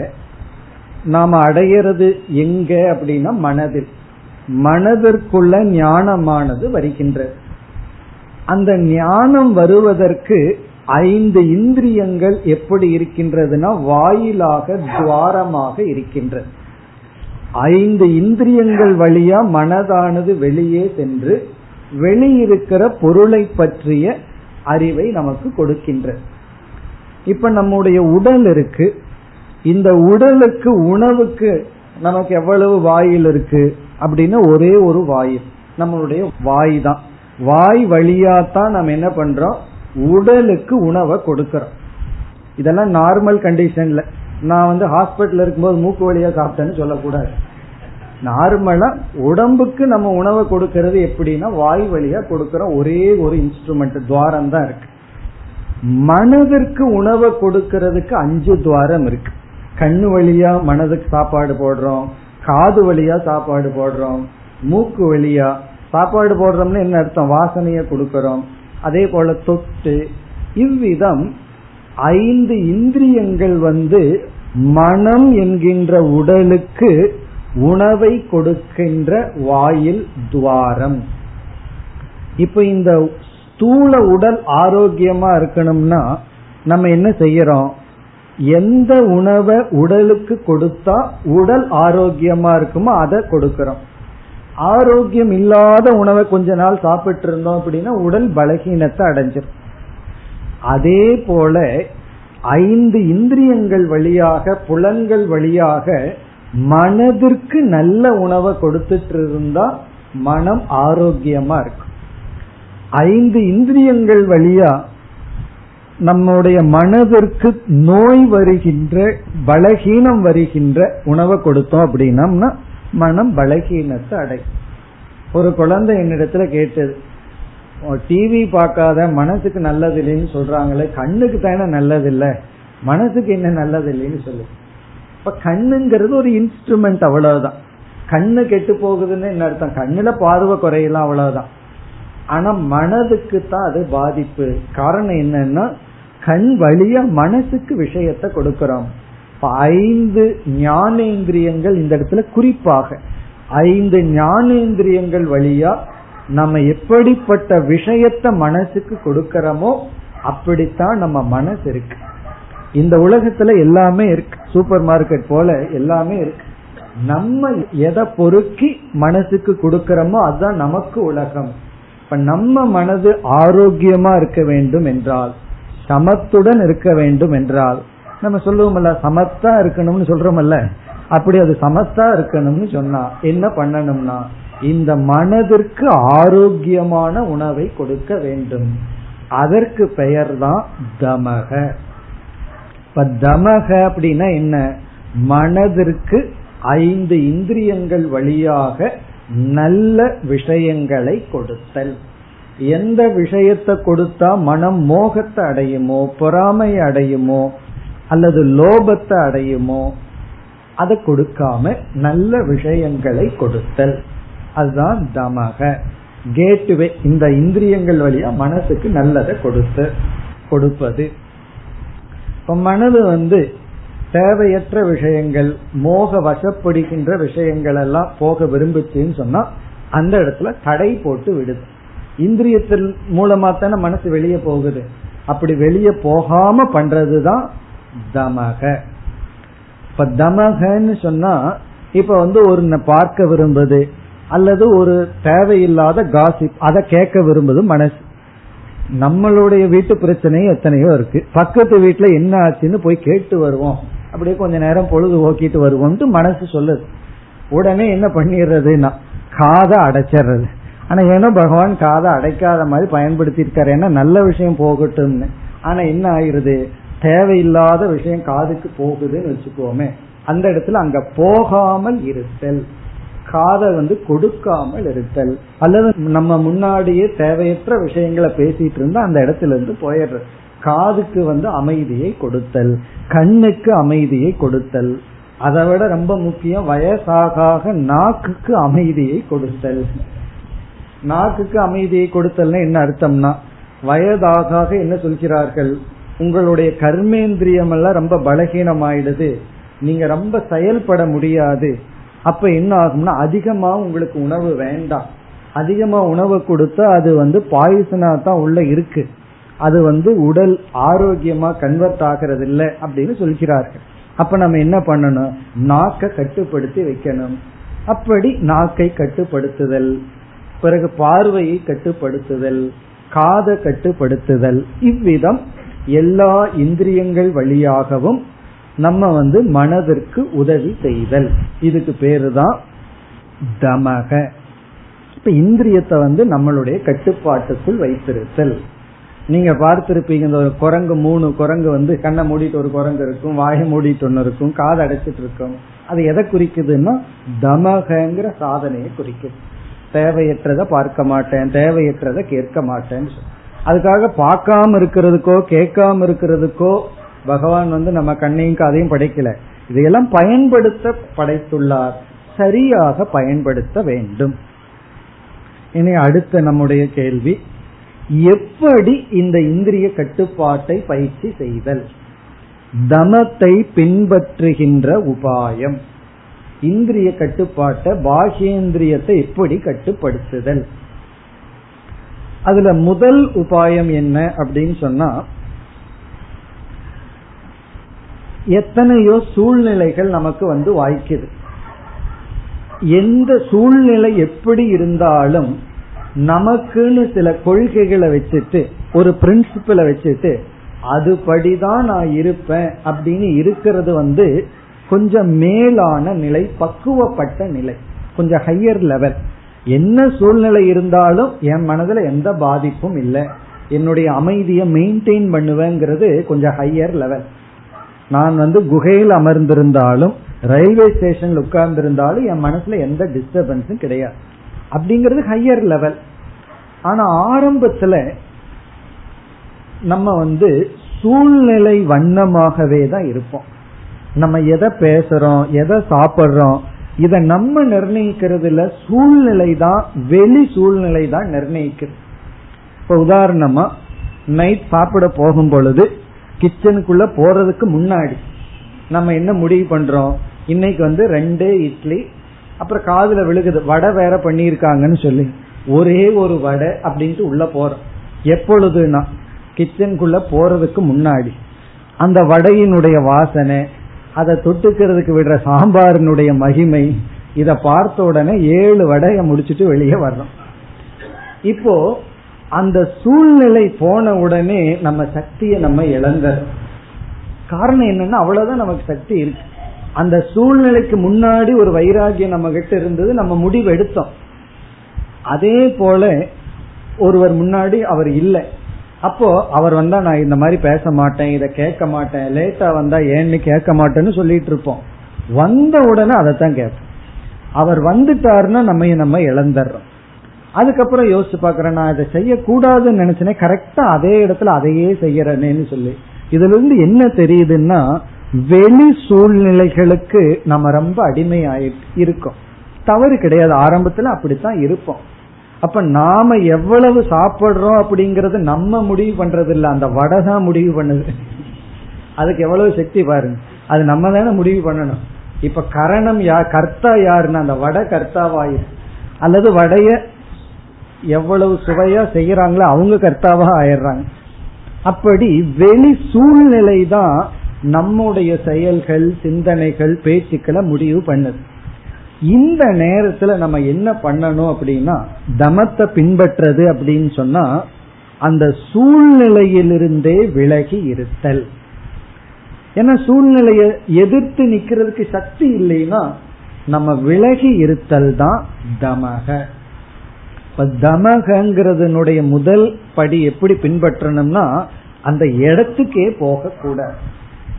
நாம அடையிறது எங்க அப்படின்னா மனதில். மனதிற்குள்ள ஞானமானது வருகின்றது அந்த ஞானம் வருவதற்கு ஐந்து இந்திரியங்கள் எப்படி இருக்கின்றதுன்னா வாயிலாக துவாரமாக இருக்கின்றது ஐந்து இந்திரியங்கள் வழியா மனதானது வெளியே சென்று வெளியிருக்கிற பொருளை பற்றிய அறிவை நமக்கு கொடுக்கின்றது. இப்ப நம்முடைய உடல் இருக்கு. இந்த உடலுக்கு உணவுக்கு நமக்கு எவ்வளவு வாயில் இருக்கு அப்படின்னா ஒரே ஒரு வாயில் நம்மளுடைய வாய் தான். வாய் வழியா தான் நம்ம என்ன பண்றோம்? உடலுக்கு உணவை கொடுக்கறோம். இதெல்லாம் நார்மல் கண்டிஷன்ல நான் வந்து ஹாஸ்பிட்டல் இருக்கும்போது மூக்கு வழியா சாப்பிட்டேன்னு சொல்லக்கூடாது. நார்மலா உடம்புக்கு நம்ம உணவை கொடுக்கறது எப்படின்னா வாய் வழியா கொடுக்கற ஒரே ஒரு இன்ஸ்ட்ருமெண்ட் துவாரம் தான் இருக்கு. மனதிற்கு உணவை கொடுக்கறதுக்கு அஞ்சு துவாரம் இருக்கு. கண்ணு வழியா மனதுக்கு சாப்பாடு போடுறோம் காது வழியா சாப்பாடு போடுறோம் மூக்கு வழியா சாப்பாடு போடுறோம்னு என்ன அர்த்தம்? வாசனைய கொடுக்கறோம். அதே போல தொட்டு இவ்விதம் ஐந்து இந்திரியங்கள் வந்து மனம் என்கின்ற உடலுக்கு உணவை கொடுக்கின்ற வாயில் துவாரம். இப்ப இந்த ஸ்தூல உடல் ஆரோக்கியமா இருக்கணும்னா நம்ம என்ன செய்யறோம்? எந்த உணவை உடலுக்கு கொடுத்தா உடல் ஆரோக்கியமா இருக்குமோ அதை கொடுக்கறோம். ஆரோக்கியம் இல்லாத உணவை கொஞ்ச நாள் சாப்பிட்டு இருந்தோம் அப்படின்னா உடல் பலகீனத்தை அடைஞ்சிடும் அதே போல ஐந்து இந்திரியங்கள் வழியாக புலன்கள் வழியாக மனதிற்கு நல்ல உணவை கொடுத்துட்டு இருந்தா மனம் ஆரோக்கியமா இருக்கும். ஐந்து இந்திரியங்கள் வழியா நம்முடைய மனதிற்கு நோய் வருகின்ற பலகீனம் வருகின்ற உணவை கொடுத்தோம் அப்படின்னம்னா மனம் பலகீனத்தை அடை ஒரு குழந்தை என்னிடத்துல கேட்டது டிவி பார்க்காத மனசுக்கு நல்லது இல்லைன்னு சொல்றாங்களே கண்ணுக்கு தானே நல்லது இல்ல மனசுக்கு என்ன நல்லது இல்லைன்னு சொல்லு. இப்ப கண்ணுங்கிறது ஒரு இன்ஸ்ட்ருமெண்ட் அவ்வளவுதான். கண்ணு கெட்டு போகுதுன்னு என்ன அர்த்தம்? கண்ணுல பார்வை குறையலாம் அவ்வளவுதான். ஆனா மனதுக்கு தான் அது பாதிப்பு. காரணம் என்னன்னா கண் வழியா மனசுக்கு விஷயத்த கொடுக்கிறோம். ஐந்து ஞானேந்திரியங்கள் இந்த இடத்துல குறிப்பாக. ஐந்து ஞானேந்திரியங்கள் வழியா நம்ம எப்படிப்பட்ட விஷயத்த மனசுக்கு கொடுக்கறோமோ அப்படித்தான் நம்ம மனசு இருக்கு. இந்த உலகத்துல எல்லாமே இருக்கு. சூப்பர் மார்க்கெட் போல எல்லாமே இருக்கு. நம்ம எதை பொறுக்கி மனசுக்கு கொடுக்கறோமோ அதுதான் நமக்கு உலகம். இப்ப நம்ம மனது ஆரோக்கியமா இருக்க வேண்டும் என்றால் சமத்துடன் இருக்க வேண்டும் என்றால் நம்ம சொல்லுவோம்ல சமத்தா இருக்கணும்னு சொல்றோம்ல அப்படி அது சமத்தா இருக்கணும்னு சொன்னா என்ன பண்ணணும்னா இந்த மனதிற்கு ஆரோக்கியமான உணவை கொடுக்க வேண்டும். அதற்கு பெயர் தான் தமக. இப்ப தமக அப்படின்னா என்ன? மனதிற்கு ஐந்து இந்திரியங்கள் வழியாக நல்ல விஷயங்களை கொடுத்தல். எந்த விஷயத்தை கொடுத்தா மனம் மோகத்தை அடையுமோ பொறாமை அடையுமோ அல்லது லோபத்தை அடையுமோ அதை கொடுக்காம நல்ல விஷயங்களை கொடுத்தல். அதுதான் தமக. கேட்வே இந்த இந்திரியங்கள் வழியா மனசுக்கு நல்லதை கொடுத்து கொடுப்பது. இப்ப மனது வந்து தேவையற்ற விஷயங்கள் மோக வசப்படுகின்ற விஷயங்கள் எல்லாம் போக விரும்புச்சுன்னு சொன்னா அந்த இடத்துல தடை போட்டு விடுது. இந்திரியத்தின் மூலமா தானே மனசு வெளியே போகுது. அப்படி வெளியே போகாம பண்றதுதான் தமக. இப்ப தமகன்னு சொன்னா இப்ப வந்து ஒரு பார்க்க விரும்புது. அல்லது ஒரு தேவையில்லாத காசிப் அதை கேட்க விரும்புது மனசு. நம்மளுடைய வீட்டு பிரச்சனையும் எத்தனையோ இருக்கு. பக்கத்து வீட்டுல என்ன ஆச்சுன்னு போய் கேட்டு வருவோம். அப்படியே கொஞ்ச நேரம் பொழுது ஓக்கிட்டு வருவோம்ட்டு மனசு சொல்லுது. உடனே என்ன பண்ணிடுறதுன்னா காதை அடைச்சிடுறது. ஆனா ஏன்னா பகவான் காதை அடைக்காத மாதிரி பயன்படுத்தி இருக்காரு ஏன்னா நல்ல விஷயம் போகட்டும்னு. ஆனா என்ன ஆயிருது தேவையில்லாத விஷயம் காதுக்கு போகுதுன்னு வச்சுக்கோமே. அந்த இடத்துல அங்க போகாமல் இருத்தல். காதை வந்து கொடுக்காமல் இருத்தல். அல்லது நம்ம முன்னாடியே தேவையற்ற விஷயங்களை பேசிட்டு இருந்தா அந்த இடத்துல இருந்து போயிடுற காதுக்கு வந்து அமைதியை கொடுத்தல். கண்ணுக்கு அமைதியை கொடுத்தல். அதை விட ரொம்ப முக்கியம் வயசாக நாக்குக்கு அமைதியை கொடுத்தல். நாக்குக்கு அமைதியை கொடுத்தல்னா என்ன அர்த்தம்னா வயதாக என்ன சொல்கிறார்கள்? உங்களுடைய கர்மேந்திரியம் எல்லாம் ரொம்ப பலகீனமாயிடுது. நீங்க ரொம்ப செயல்பட முடியாது. அப்ப என்ன ஆகும்னா அதிகமா உங்களுக்கு உணவு வேண்டாம். அதிகமா உணவு கொடுத்தா அது வந்து பாய்சனா தான் உள்ள இருக்கு. அது வந்து உடல் ஆரோக்கியமா கன்வெர்ட் ஆகிறது இல்லை அப்படின்னு சொல்கிறார்கள். அப்ப நம்ம என்ன பண்ணணும்? நாக்கை கட்டுப்படுத்தி வைக்கணும். அப்படி நாக்கை கட்டுப்படுத்துதல் பிறகு பார்வையை கட்டுப்படுத்துதல் காதை கட்டுப்படுத்துதல். இவ்விதம் எல்லா இந்திரியங்கள் வழியாகவும் நம்ம வந்து மனதிற்கு உதவி செய்தல். இதுக்கு பேரு தான் தமக. இப்ப இந்திரியத்தை வந்து நம்மளுடைய கட்டுப்பாட்டுக்குள் வைத்திருத்தல். நீங்க பார்த்திருப்பீங்க இந்த ஒரு குரங்கு மூணு குரங்கு வந்து கண்ணை மூடிட்டு ஒரு குரங்கு இருக்கும் வாயை மூடிட்டு ஒன்னு இருக்கும் காதை அடைச்சிட்டு இருக்கும். அது எதை குறிக்குதுன்னா தமகங்கிற சாதனையை குறிக்கும். தேவையற்றதை பார்க்க மாட்டேன் தேவையற்றதை கேட்க மாட்டேன்னு அதுக்காக பார்க்காம இருக்கிறதுக்கோ கேட்காம இருக்கிறதுக்கோ பகவான் வந்து நம்ம கண்ணையும் காதையும் படைக்கல. இதையெல்லாம் பயன்படுத்த படைத்துள்ளார். சரியாக பயன்படுத்த வேண்டும். இனி அடுத்த நம்முடைய கேள்வி. எப்படி இந்த இந்திரிய கட்டுப்பாட்டை பயிற்சி செய்தல்? தமத்தை பின்பற்றுகின்ற உபாயம். இந்திரிய கட்டுப்பாட்டை பாகேந்திரியத்தை எப்படி கட்டுப்படுத்துதல்? அதுல முதல் உபாயம் என்ன அப்படின்னு சொன்னா எத்தனையோ சூழ்நிலைகள் நமக்கு வந்து வாய்க்குது. எந்த சூழ்நிலை எப்படி இருந்தாலும் நமக்குன்னு சில கொள்கைகளை வச்சுட்டு ஒரு பிரின்சிபலை வச்சுட்டு அதுபடிதான் நான் இருப்பேன் அப்படின்னு இருக்கிறது வந்து கொஞ்சம் மேலான நிலை பக்குவப்பட்ட நிலை கொஞ்சம் ஹையர் லெவல் என்ன சூழ்நிலை இருந்தாலும் என் மனதுல எந்த பாதிப்பும் இல்லை. என்னுடைய அமைதியை மெயின்டைன் பண்ணுவேங்கிறது கொஞ்சம் ஹையர் லெவல் நான் வந்து குகையில் அமர்ந்திருந்தாலும் ரயில்வே ஸ்டேஷன்ல உட்கார்ந்திருந்தாலும் என் மனசுல எந்த டிஸ்டர்பன்ஸும் கிடையாது. அப்படிங்கிறது ஹையர் லெவல் ஆனா ஆரம்பத்துல நம்ம வந்து சூழ்நிலை வண்ணமாகவே தான் இருப்போம். நம்ம எதை பேசுறோம் எதை சாப்பிட்றோம் இதை நம்ம நிர்ணயிக்கிறதுல சூழ்நிலை தான் வெளி சூழ்நிலை தான் நிர்ணயிக்கிறது இப்ப உதாரணமா நைட் சாப்பிட போகும் பொழுது கிச்சனுக்குள்ள போறதுக்கு முன்னாடி நம்ம என்ன முடிவு பண்றோம்? இன்னைக்கு வந்து ரெண்டே இட்லி அப்புறம் காதுல விழுகுது வடை வேற பண்ணியிருக்காங்கன்னு சொல்லி. ஒரே ஒரு வடை அப்படின்ட்டு உள்ள போறோம். எப்பொழுதுனா கிச்சனுக்குள்ள போறதுக்கு முன்னாடி அந்த வடையினுடைய வாசனை அதை தொட்டுக்கிறதுக்கு விடுற சாம்பாரினுடைய மகிமை இதை பார்த்த உடனே ஏழு வடையை முடிச்சுட்டு வெளியே வர்றோம். இப்போ அந்த சூழ்நிலை போன உடனே நம்ம சக்தியை நம்ம இழந்தோம் காரணம் என்னன்னா அவ்வளவுதான் நமக்கு சக்தி இருக்கு. அந்த சூழ்நிலைக்கு முன்னாடி ஒரு வைராகியம் நம்ம கிட்ட இருந்தது நம்ம முடிவு எடுத்தோம். அதே போல ஒருவர் முன்னாடி அவர் இல்லை. அப்போ அவர் வந்தா நான் இந்த மாதிரி பேச மாட்டேன் இதை கேட்க மாட்டேன் லேட்டா வந்தா ஏன்னு கேட்க மாட்டேன்னு சொல்லிட்டு இருப்போம். வந்த உடனே அதைத்தான் கேட்போம். அவர் வந்துட்டாருன்னா நம்ம நம்ம இழந்துடுறோம். அதுக்கப்புறம் யோசிச்சு பாக்குறேன் நான் இதை செய்யக்கூடாதுன்னு நினைச்சேனே கரெக்டா அதே இடத்துல அதையே செய்யறேன்னு சொல்லி. இதுல இருந்து என்ன தெரியுதுன்னா வெளி சூழ்நிலைகளுக்கு நம்ம ரொம்ப அடிமை இருக்கோம். தவறு கிடையாது. ஆரம்பத்துல அப்படித்தான் இருப்போம். அப்ப நாம எவ்வளவு சாப்பிடுறோம் அப்படிங்கறது நம்ம முடிவு பண்றது இல்ல அந்த வடை தான் முடிவு பண்ணுது. அதுக்கு எவ்வளவு சக்தி பாருங்க. அது நம்ம தானே முடிவு பண்ணணும். இப்ப கரணம் யார் கர்த்தா யாருன்னா அந்த வடை கர்த்தாவாயிரு. அல்லது வடைய எவ்வளவு சுவையா செய்யறாங்களோ அவங்க கர்த்தாவா ஆயிடுறாங்க. அப்படி வெளி சூழ்நிலை தான் நம்முடைய செயல்கள் சிந்தனைகள் பேச்சுக்களை முடிவு பண்ணுது. இந்த நேரத்துல நம்ம என்ன பண்ணணும் அப்படின்னா தமத்தை பின்பற்றது அப்படின்னு சொன்னா அந்த சூழ்நிலையிலிருந்தே விலகி இருத்தல். ஏன்னா சூழ்நிலைய எதிர்த்து நிக்கிறதுக்கு சக்தி இல்லைன்னா நம்ம விலகி இருத்தல் தான் தமக. தமகங்கிறதுனுடைய முதல் படி எப்படி பின்பற்றணும்னா அந்த இடத்துக்கே போக கூட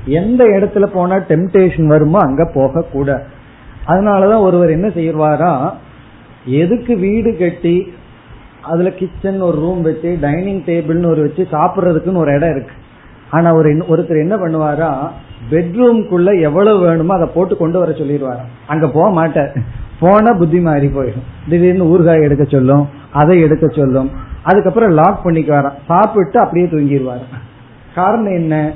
எந்த இடத்துல போனா டெம்டேஷன் வருமோ அங்க போக கூட அதனாலதான் ஒருவர் என்ன செய்வாரா எதுக்கு வீடு கட்டி அதுல கிச்சன் ஒரு ரூம் வச்சு டைனிங் டேபிள்னு ஒரு வச்சு சாப்பிட்றதுக்குன்னு ஒரு இடம் இருக்கு. ஆனா ஒரு ஒருத்தர் என்ன பண்ணுவாரா பெட்ரூம்குள்ள எவ்வளவு வேணுமோ அதை போட்டு கொண்டு வர சொல்லிடுவாரா அங்க போக மாட்டார். போன புத்தி மாறி போயிடும். திடீர்னு ஊறுகாய் எடுக்க சொல்லும் அதை எடுக்க சொல்லும். அதுக்கப்புறம் லாக் பண்ணிக்குவாராம். சாப்பிட்டு அப்படியே தூங்கிடுவாரு. காரணம் என்ன?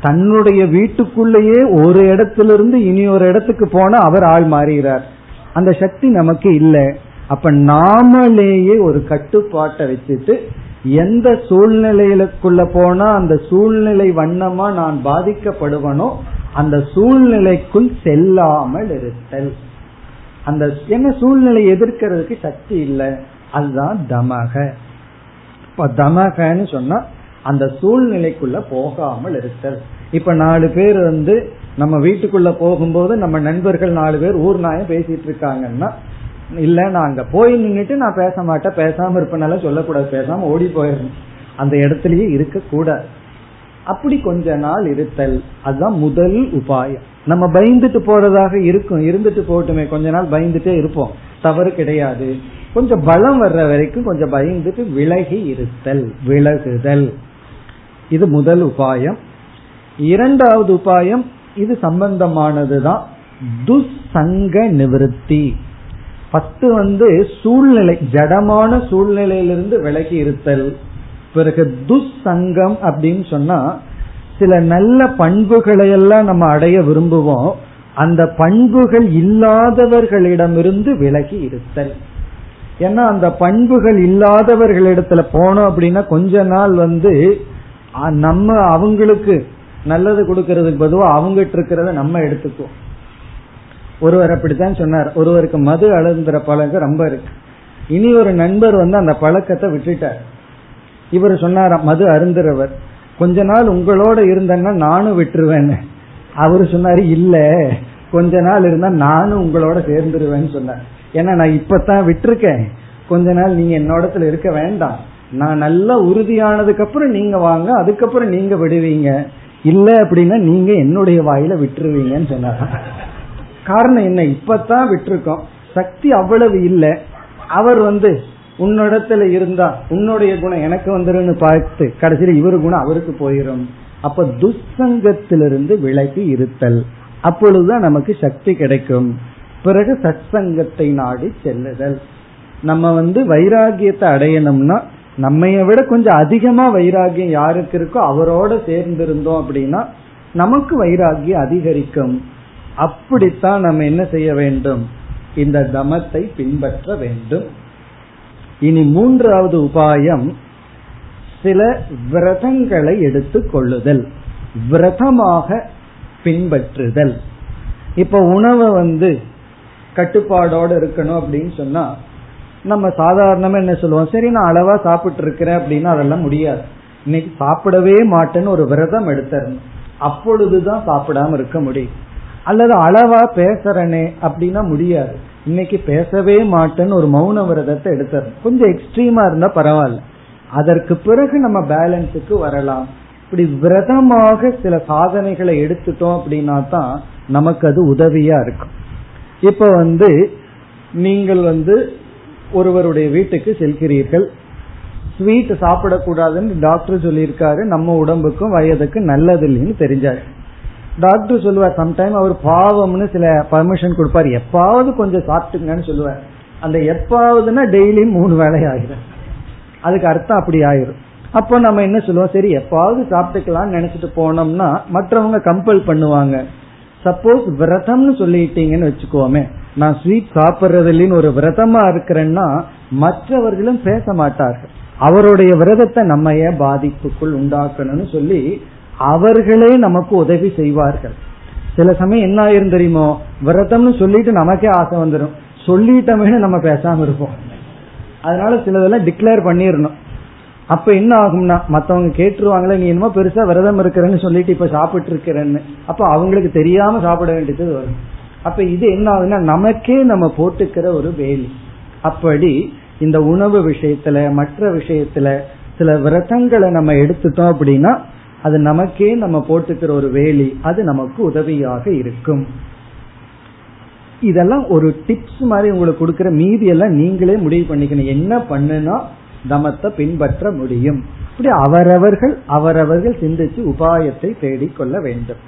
தன்னுடைய வீட்டுக்குள்ளேயே ஒரு இடத்துல இருந்து இனி ஒரு இடத்துக்கு போனா அவர் ஆள் மாறுகிறார் அந்த சக்தி நமக்கு இல்லை. அப்ப நாமளேயே ஒரு கட்டுப்பாட்டை வச்சுட்டு எந்த சூழ்நிலைகளுக்குள்ள போனா அந்த சூழ்நிலை வண்ணமா நான் பாதிக்கப்படுவனோ அந்த சூழ்நிலைக்குள் செல்லாமல் இருத்தல். அந்த என்ன சூழ்நிலை எதிர்க்கிறதுக்கு சக்தி இல்லை. அதுதான் தமக. இப்ப தமகன்னு சொன்னா அந்த சூழ்நிலைக்குள்ள போகாமல் இருத்தல். இப்ப நாலு பேர் வந்து நம்ம வீட்டுக்குள்ள போகும்போது நம்ம நண்பர்கள் நாலு பேர் ஊர் நாயம் பேசிட்டு இருக்காங்கன்னா இல்ல நான் அங்க போய் நின்றுட்டு நான் பேச மாட்டேன் பேசாம இருப்பனால சொல்லக்கூடாது பேசாம ஓடி போயிடணும். அந்த இடத்துலயே இருக்க கூடாது அப்படி கொஞ்ச நாள் இருத்தல். அதுதான் முதல் உபாயம். நம்ம பயந்துட்டு போறதாக இருக்கும். இருந்துட்டு போகட்டுமே. கொஞ்ச நாள் பயந்துட்டே இருப்போம். தவறு கிடையாது. கொஞ்சம் பலம் வர்ற வரைக்கும் கொஞ்சம் பயந்துட்டு விலகி இருத்தல் விலகுதல். இது முதல் உபாயம். இரண்டாவது உபாயம் இது சம்பந்தமானதுதான். துசங்க நிவர்த்தி. பத்து வந்து சூழ்நிலை ஜடமான சூழ்நிலையிலிருந்து விலகி இருத்தல். பிறகு துசங்கம் அப்படின்னு சொன்னா சில நல்ல பண்புகளை எல்லாம் நம்ம அடைய விரும்புவோம். அந்த பண்புகள் இல்லாதவர்களிடமிருந்து விலகி இருத்தல். ஏன்னா அந்த பண்புகள் இல்லாதவர்களிடத்துல போனோம் அப்படின்னா கொஞ்ச நாள் வந்து நம்ம அவங்களுக்கு நல்லது கொடுக்கறதுக்கு பொதுவாக அவங்ககிட்ட இருக்கிறத நம்ம எடுத்துக்குவோம். ஒருவர் அப்படித்தான் சொன்னார். ஒருவருக்கு மது அழுந்துற பழக்கம் ரொம்ப இருக்கு. இனி ஒரு நண்பர் வந்து அந்த பழக்கத்தை விட்டுட்டார். இவர் சொன்னார் மது அருந்துறவர். கொஞ்ச நாள் உங்களோட இருந்தேன்னா நானும் விட்டுருவேன்னு. அவரு சொன்னாரு இல்ல கொஞ்ச நாள் இருந்தா நானும் உங்களோட சேர்ந்துருவேன்னு சொன்னார். ஏன்னா நான் இப்பதான் விட்டுருக்கேன். கொஞ்ச நாள் நீங்க என்னோடத்துல இருக்க வேண்டாம். நான் நல்லா உறுதியானதுக்கு அப்புறம் நீங்க வாங்க அதுக்கப்புறம் நீங்க விடுவீங்க. இல்ல அப்படின்னா நீங்க என்னுடைய வாயில விட்டுருவீங்கன்னு சொன்னார். காரணம் என்ன? இப்பதான் விட்டுருக்கோம். சக்தி அவ்வளவு இல்லை. அவர் வந்து உன்னிடத்துல இருந்தா உன்னுடைய குணம் எனக்கு வந்துருன்னு பார்த்து கடைசியில் இவரு குணம் அவருக்கு போயிடும் அப்ப துசங்கத்திலிருந்து விலகி இருத்தல். அப்பொழுதுதான் நமக்கு சக்தி கிடைக்கும். பிறகு சத்சங்கத்தை நாடி செல்லுதல். நம்ம வந்து வைராகியத்தை அடையணும்னா நம்மைய விட கொஞ்சம் அதிகமா வைராகியம் யாருக்கு இருக்கோ அவரோட சேர்ந்திருந்தோம் அப்படின்னா நமக்கு வைராகியம் அதிகரிக்கும். அப்படித்தான் நம்ம என்ன செய்ய வேண்டும்? இந்த தமத்தை பின்பற்ற வேண்டும். இனி மூன்றாவது உபாயம் சில விரதங்களை எடுத்துக் கொள்ளுதல். விரதமாக பின்பற்றுதல். இப்ப உணவை வந்து கட்டுப்பாடோடு இருக்கணும் அப்படின்னு சொன்னா நம்ம சாதாரணமா என்ன சொல்லுவோம்? சரி நான் அளவா சாப்பிட்டு இருக்கிறேன் அப்படின்னா அதெல்லாம் முடியாது. இன்னைக்கு சாப்பிடவே மாட்டேன்னு ஒரு விரதம் எடுத்துறணும் அப்பொழுதுதான் சாப்பிடாம இருக்க முடியும். அல்லது அளவா பேசுறனே அப்படின்னா முடியாது. இன்னைக்கு பேசவே மாட்டேன்னு ஒரு மௌன விரதத்தை எடுத்துறோம் கொஞ்சம் எக்ஸ்ட்ரீமா இருந்தா பரவாயில்ல. அதற்கு பிறகு நம்ம பேலன்ஸுக்கு வரலாம். இப்படி விரதமாக சில சாதனைகளை எடுத்துட்டோம் அப்படின்னா தான் நமக்கு அது உதவியா இருக்கும். இப்ப வந்து நீங்கள் வந்து ஒருவருடைய வீட்டுக்கு செல்கிறீர்கள். ஸ்வீட் சாப்பிடக்கூடாதுன்னு டாக்டர் சொல்லியிருக்காரு. நம்ம உடம்புக்கும் வயதுக்கும் நல்லது இல்லைன்னு தெரிஞ்சாரு. டாக்டர் சொல்லுவார் சம்டைம் அவர் பாவம்னு சில பர்மிஷன் கொடுப்பார். எப்பாவது கொஞ்சம் சாப்பிட்டுங்கன்னு சொல்லுவார். அந்த எப்பாவதுன்னா டெய்லி மூணு வேலை ஆகிடும் அதுக்கு அர்த்தம் அப்படி ஆயிரும். அப்போ நம்ம என்ன சொல்லுவோம்? சரி எப்பாவது சாப்பிட்டுக்கலாம்னு நினைச்சிட்டு போனோம்னா மற்றவங்க கம்பல் பண்ணுவாங்க. சப்போஸ் விரதம்னு சொல்லிட்டீங்கன்னு வச்சுக்கோமே. நான் ஸ்வீட் சாப்பிட்றது ஒரு விரதமா இருக்கிறேன்னா மற்றவர்களும் பேச மாட்டார்கள். அவருடைய விரதத்தை நம்ம ஏன் பாதிப்புக்குள் உண்டாக்கணும்னு சொல்லி அவர்களே நமக்கு உதவி செய்வார்கள். சில சமயம் என்ன ஆயிரும் தெரியுமோ? விரதம்னு சொல்லிட்டு நமக்கே ஆசை வந்துடும் சொல்லிட்டமே நம்ம பேசாம இருப்போம். அதனால சிலதெல்லாம் டிக்ளேர் பண்ணிடணும் அப்ப என்ன ஆகும்னா மத்தவங்க கேட்டுருவாங்களே நீ என்னமோ பெருசா விரதம் இருக்கிறேன்னு சொல்லிட்டு இப்ப சாப்பிட்டு இருக்கிறேன்னு அப்ப அவங்களுக்கு தெரியாம சாப்பிட வேண்டியது வரும். அப்ப இது என்ன ஆகுதுன்னா நமக்கே நம்ம போட்டுக்கிற ஒரு வேலி. அப்படி இந்த உணவு விஷயத்துல மற்ற விஷயத்துல சில விரதங்களை நம்ம எடுத்துட்டோம் அப்படின்னா அது நமக்கே நம்ம போட்டுக்கிற ஒரு வேலி அது நமக்கு உதவியாக இருக்கும். இதெல்லாம் ஒரு டிப்ஸ் மாதிரி உங்களுக்கு கொடுக்குற மீதி எல்லாம் நீங்களே முடிவு பண்ணிக்கணும். என்ன பண்ணுனா தமத்தை பின்பற்ற முடியும். இப்படி அவரவர்கள் அவரவர்கள் சிந்திச்சு உபாயத்தை தேடிக்கொள்ள வேண்டும்.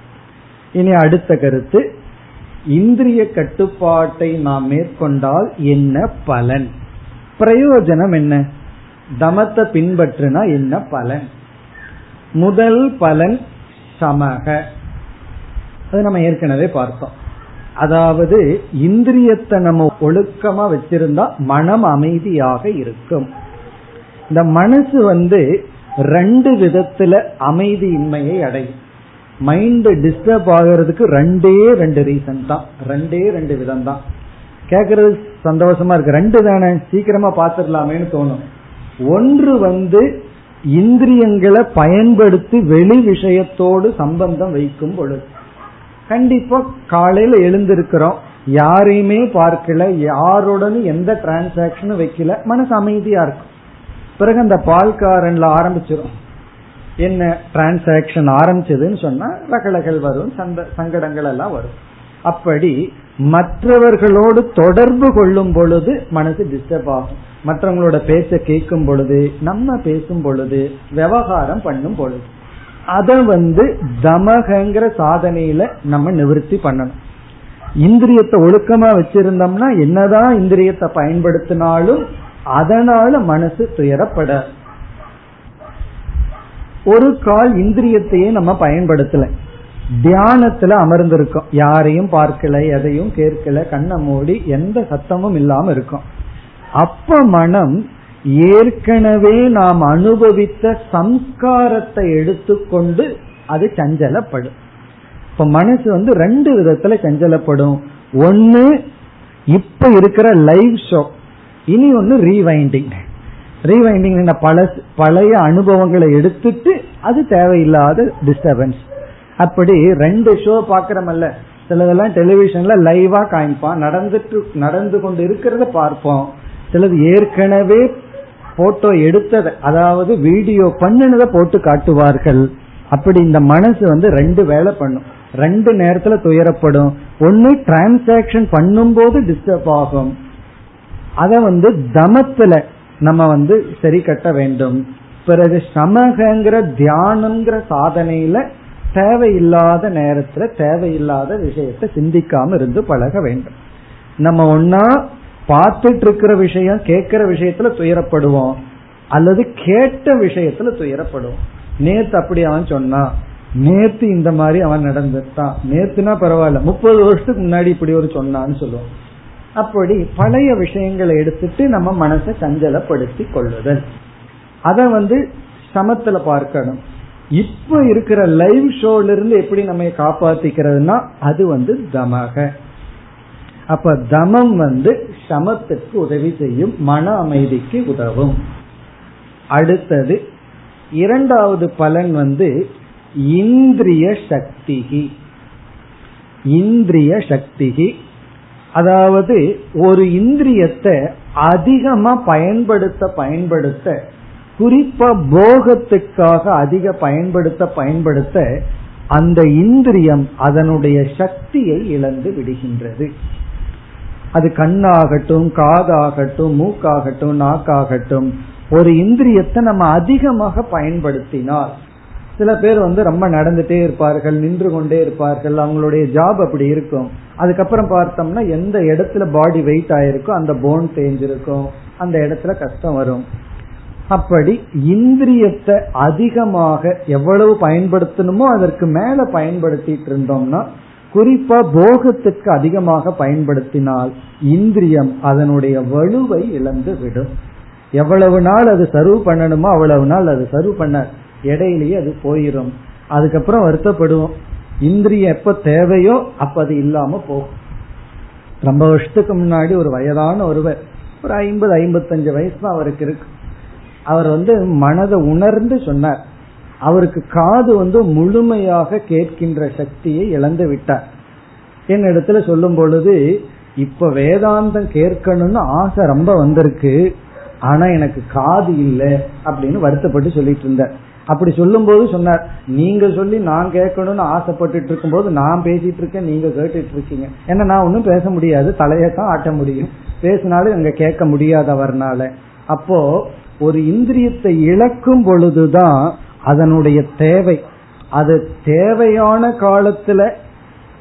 இனி அடுத்த கருத்து இந்திரிய கட்டுப்பாட்டை நாம் மேற்கொண்டால் என்ன பலன்? பிரயோஜனம் என்ன? தமத்தை பின்பற்றுனா என்ன பலன்? முதல் பலன் சமக. அது நம்ம ஏற்கனவே பார்த்தோம். அதாவது இந்திரியத்தை நம்ம ஒழுக்கமா வச்சிருந்தா மனம் அமைதியாக இருக்கும். இந்த மனசு வந்து ரெண்டு விதத்துல அமைதியின்மையை அடையும். மைண்ட் டிஸ்டர்ப் ஆகிறதுக்கு ரெண்டே ரெண்டு ரீசன் தான். ரெண்டே ரெண்டு விதம் தான். கேக்குறது சந்தோஷமா இருக்கு. ரெண்டு தானே. சீக்கிரமா பாத்துடலாமேன்னு தோணும். ஒன்று வந்து இந்திரியங்களை பயன்படுத்தி வெளி விஷயத்தோடு சம்பந்தம் வைக்கும் பொழுது கண்டிப்பா காலையில எழுந்திருக்கிறோம் யாரையுமே பார்க்கல யாருடனும் எந்த டிரான்சாக்சனும் வைக்கல மனசு அமைதியா இருக்கும். பிறகு அந்த பால்காரன்ல ஆரம்பிச்சிடும் என்ன டிரான்சாக்சன் ஆரம்பிச்சதுன்னு சொன்னா ரகலகள் வரும் சந்த சங்கடங்கள் எல்லாம் வரும். அப்படி மற்றவர்களோடு தொடர்பு கொள்ளும் பொழுது மனசு டிஸ்டர்ப் ஆகும். மற்றவங்களோட பேச்ச கேட்கும் பொழுது நம்ம பேசும் பொழுது விவகாரம் பண்ணும் பொழுது அத வந்து தமகங்கிற சாதனையில நம்ம நிவர்த்தி பண்ணணும். இந்திரியத்தை ஒழுக்கமா வச்சிருந்தோம்னா என்னதான் இந்திரியத்தை பயன்படுத்தினாலும் அதனால மனசு துயரப்பட. ஒரு கால் இந்திரியத்தையே நம்ம பயன்படுத்தல. தியானத்துல அமர்ந்திருக்கோம். யாரையும் பார்க்கல எதையும் கேட்கல கண்ணை மூடி எந்த சத்தமும் இல்லாம இருக்கும். அப்ப மனம் ஏற்கனவே நாம் அனுபவித்த சம்ஸ்காரத்தை எடுத்துக்கொண்டு அது சஞ்சலப்படும். இப்ப மனசு வந்து ரெண்டு விதத்துல சஞ்சலப்படும். ஒன்னு இப்ப இருக்கிற லைவ் ஷோ இனி ஒன்னு ரீவைண்டிங் ரீவைண்டிங் பல பழைய அனுபவங்களை எடுத்துட்டு அது தேவையில்லாத டிஸ்டர்பன்ஸ் அப்படி ரெண்டு ஷோ பாக்கிறமல்ல சிலதெல்லாம் டெலிவிஷன்ல லைவா காமிப்பான். நடந்துட்டு நடந்து கொண்டு இருக்கிறத பார்ப்போம். சிலது ஏற்கனவே போட்டோ எடுத்ததை அதாவது வீடியோ பண்ணினதை போட்டு காட்டுவார்கள். அப்படி இந்த மனசு வந்து ரெண்டு வேலை பண்ணும். ரெண்டு நேரத்துல துயரப்படும். ஒன்னு டிரான்சாக்சன் பண்ணும்போது டிஸ்டர்ப் ஆகும். அத வந்து தமத்துல நம்ம வந்து சரி கட்ட வேண்டும். பிறகு சமகங்கிற தியானங்கிற சாதனையில தேவையில்லாத நேரத்துல தேவையில்லாத விஷயத்தை சிந்திக்காம இருந்து பழக வேண்டும். நம்ம ஒன்னா பார்த்துட்டு இருக்கிற விஷயம் கேட்கிற விஷயத்துல துயரப்படுவோம். அல்லது கேட்ட விஷயத்துல துயரப்படுவோம். நேத்து அப்படி அவன் சொன்னான் நேத்து இந்த மாதிரி அவன் நடந்துட்டான். நேத்துனா பரவாயில்ல முப்பது வருஷத்துக்கு முன்னாடி இப்படி ஒரு சொன்னான்னு சொல்லுவோம். அப்படி பழைய விஷயங்களை எடுத்துட்டு நம்ம மனசை சஞ்சலப்படுத்தி கொள்ளுதல். அத வந்து சமத்துல பார்க்கணும். இப்ப இருக்கிற லைவ் ஷோல இருந்து எப்படி நம்ம காப்பாத்திக்கிறதுனா அது வந்து தமாக. அப்ப தமம் வந்து சமத்துக்கு உதவி செய்யும் மன அமைதிக்கு உதவும். அடுத்தது இரண்டாவது பலன் வந்து இந்திரிய சக்திகி. இந்திரிய சக்திகி. அதாவது ஒரு இந்திரியத்தை அதிகமா பயன்படுத்த பயன்படுத்த குறிப்பா போகத்துக்காக அதிக பயன்படுத்த பயன்படுத்த அந்த இந்திரியம் அதனுடைய சக்தியை இழந்து விடுகின்றது. அது கண்ணாகட்டும் காதாகட்டும் மூக்காகட்டும் நாக்காகட்டும் ஒரு இந்திரியத்தை நம்ம அதிகமாக பயன்படுத்தினால் சில பேர் வந்து ரொம்ப நடந்துட்டே இருப்பார்கள் நின்று கொண்டே இருப்பார்கள் அவங்களுடைய ஜாப் அப்படி இருக்கும். அதுக்கப்புறம் பார்த்தோம்னா எந்த இடத்துல பாடி வெயிட் ஆயிருக்கோ அந்த போன் தேஞ்சிருக்கும் அந்த இடத்துல கஷ்டம் வரும். அப்படி இந்திரியத்தை அதிகமாக எவ்வளவு பயன்படுத்தணுமோ அதற்கு மேல பயன்படுத்திட்டு இருந்தோம்னா குறிப்பா போகத்துக்கு அதிகமாக பயன்படுத்தினால் இந்திரியம் அதனுடைய வலுவை இழந்து விடும். எவ்வளவு நாள் அது சர்வ் பண்ணணுமோ அவ்வளவு நாள் அது சர்வ் பண்ண இடையிலேயே அது போயிடும் அதுக்கப்புறம் வருத்தப்படுவோம். இந்திரியம் எப்ப தேவையோ அப்ப அது இல்லாம போகும். ரொம்ப வருஷத்துக்கு முன்னாடி ஒரு வயதான ஒருவர் ஒரு ஐம்பது ஐம்பத்தஞ்சு வயசு தான் அவருக்கு இருக்கு. அவர் வந்து மனதை உணர்ந்து சொன்னார். அவருக்கு காது வந்து முழுமையாக கேட்கின்ற சக்தியை இழந்து விட்டார். என் இடத்துல சொல்லும் பொழுது இப்ப வேதாந்தம் கேட்கணும்னு ஆசை ரொம்ப வந்திருக்கு. ஆனா எனக்கு காது இல்லை அப்படின்னு வருத்தப்பட்டு சொல்லிட்டு இருந்தார். அப்படி சொல்லும் போது சொன்னார் நீங்க சொல்லி நான் கேட்கணும்னு ஆசைப்பட்டு இருக்கும் போது நான் பேசிட்டு இருக்கேன் நீங்க கேட்டுட்டு இருக்கீங்க. ஏன்னா நான் ஒன்னும் பேச முடியாது தலையை தான் ஆட்ட முடியும். பேசினாலும் அங்க கேட்க முடியாதவர்னால. அப்போ ஒரு இந்திரியத்தை இழக்கும் பொழுதுதான் அதனுடைய தேவை. அது தேவையான காலத்துல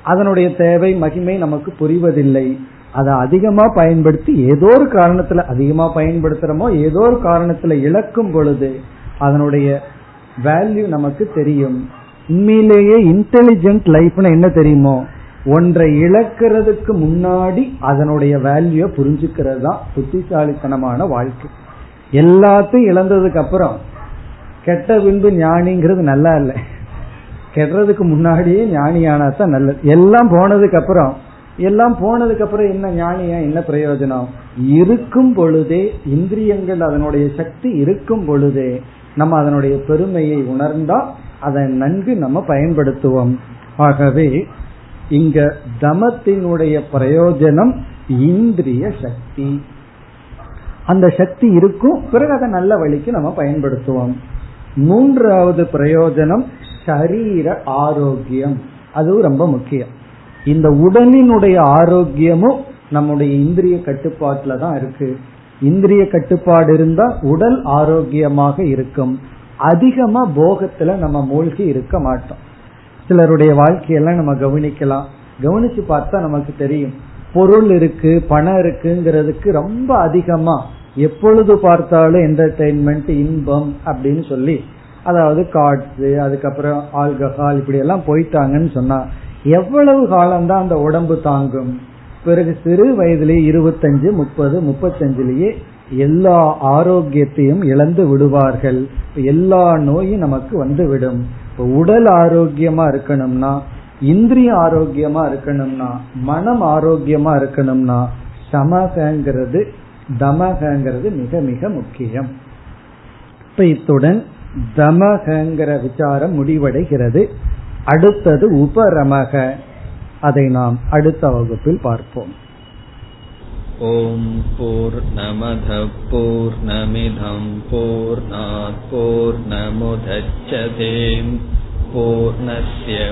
அதனுடைய தேவை மகிமை நமக்கு புரிவதில்லை. அதை அதிகமா பயன்படுத்தி ஏதோ ஒரு காரணத்துல அதிகமா பயன்படுத்துறோமோ ஏதோ ஒரு காரணத்துல இழக்கும் பொழுது அதனுடைய வேல்யூ நமக்கு தெரியும். உண்மையிலேயே இன்டெலிஜென்ட் லைஃப்னு என்ன தெரியுமோ? ஒன்றை இழக்கிறதுக்கு முன்னாடி அதனுடைய வேல்யூ புரிஞ்சுக்கிறது தான் புத்திசாலித்தனமான வாழ்க்கை. எல்லாத்தையும் இழந்ததுக்கு அப்புறம் கெட்ட பின்பு ஞானிங்கிறது நல்லா இல்லை. கெடுறதுக்கு முன்னாடியே ஞானியானா தான் நல்லது. எல்லாம் போனதுக்கு அப்புறம் எல்லாம் போனதுக்கு அப்புறம் என்ன ஞானியா என்ன பிரயோஜனம்? இருக்கும் பொழுதே இந்திரியங்கள் அதனுடைய சக்தி இருக்கும் பொழுதே நம்ம அதனுடைய பெருமையை உணர்ந்தா அதை நன்கு நம்ம பயன்படுத்துவோம். ஆகவே இங்க தமத்தினுடைய பிரயோஜனம் இந்திரிய சக்தி. அந்த சக்தி இருக்கும் பிறகு அதை நல்ல வழிக்கு நம்ம பயன்படுத்துவோம். மூன்றாவது பிரயோஜனம் சரீர ஆரோக்கியம். அதுவும் ரொம்ப முக்கியம். இந்த உடலினுடைய ஆரோக்கியமும் நம்முடைய இந்திரிய கட்டுப்பாட்டில் தான் இருக்கு. இந்திரிய கட்டுப்பாடு இருந்தா உடல் ஆரோக்கியமாக இருக்கும். அதிகமா போகத்துல நம்ம மூழ்கி இருக்க மாட்டோம். சிலருடைய வாழ்க்கையெல்லாம் நம்ம கவனிக்கலாம். கவனிச்சு பார்த்தா நமக்கு தெரியும். பொருள் இருக்கு பணம் இருக்குங்கிறதுக்கு ரொம்ப அதிகமா எப்பொழுது பார்த்தாலும் என்டர்டைன்மெண்ட் இன்பம் அப்படின்னு சொல்லி அதாவது கார்ட்ஸ் அதுக்கப்புறம் ஆல்கஹால் இப்படி எல்லாம் போயிட்டாங்கன்னு சொன்னா எவ்வளவு காலம்தான் அந்த உடம்பு தாங்கும்? பிறகு சிறு வயதிலேயே இருபத்தஞ்சு முப்பது முப்பத்தஞ்சுலயே எல்லா ஆரோக்கியத்தையும் இழந்து விடுவார்கள். எல்லா நோயும் நமக்கு வந்து விடும் உடல் ஆரோக்கியமா இருக்கணும்னா இந்திரிய ஆரோக்கியமா இருக்கணும்னா மனம் ஆரோக்கியமா இருக்கணும்னா சமகங்கிறது தமகங்கிறது மிக மிக முக்கியம். இப்ப இத்துடன் தமகங்கிற விசாரம் முடிவடைகிறது. அடுத்தது உபரமக. அதை நாம் அடுத்த வகுப்பில் பார்ப்போம். ஓம் போர் நமத போர் நமிதம் போர் போர் நமுதச்சதேம் பூர்ணய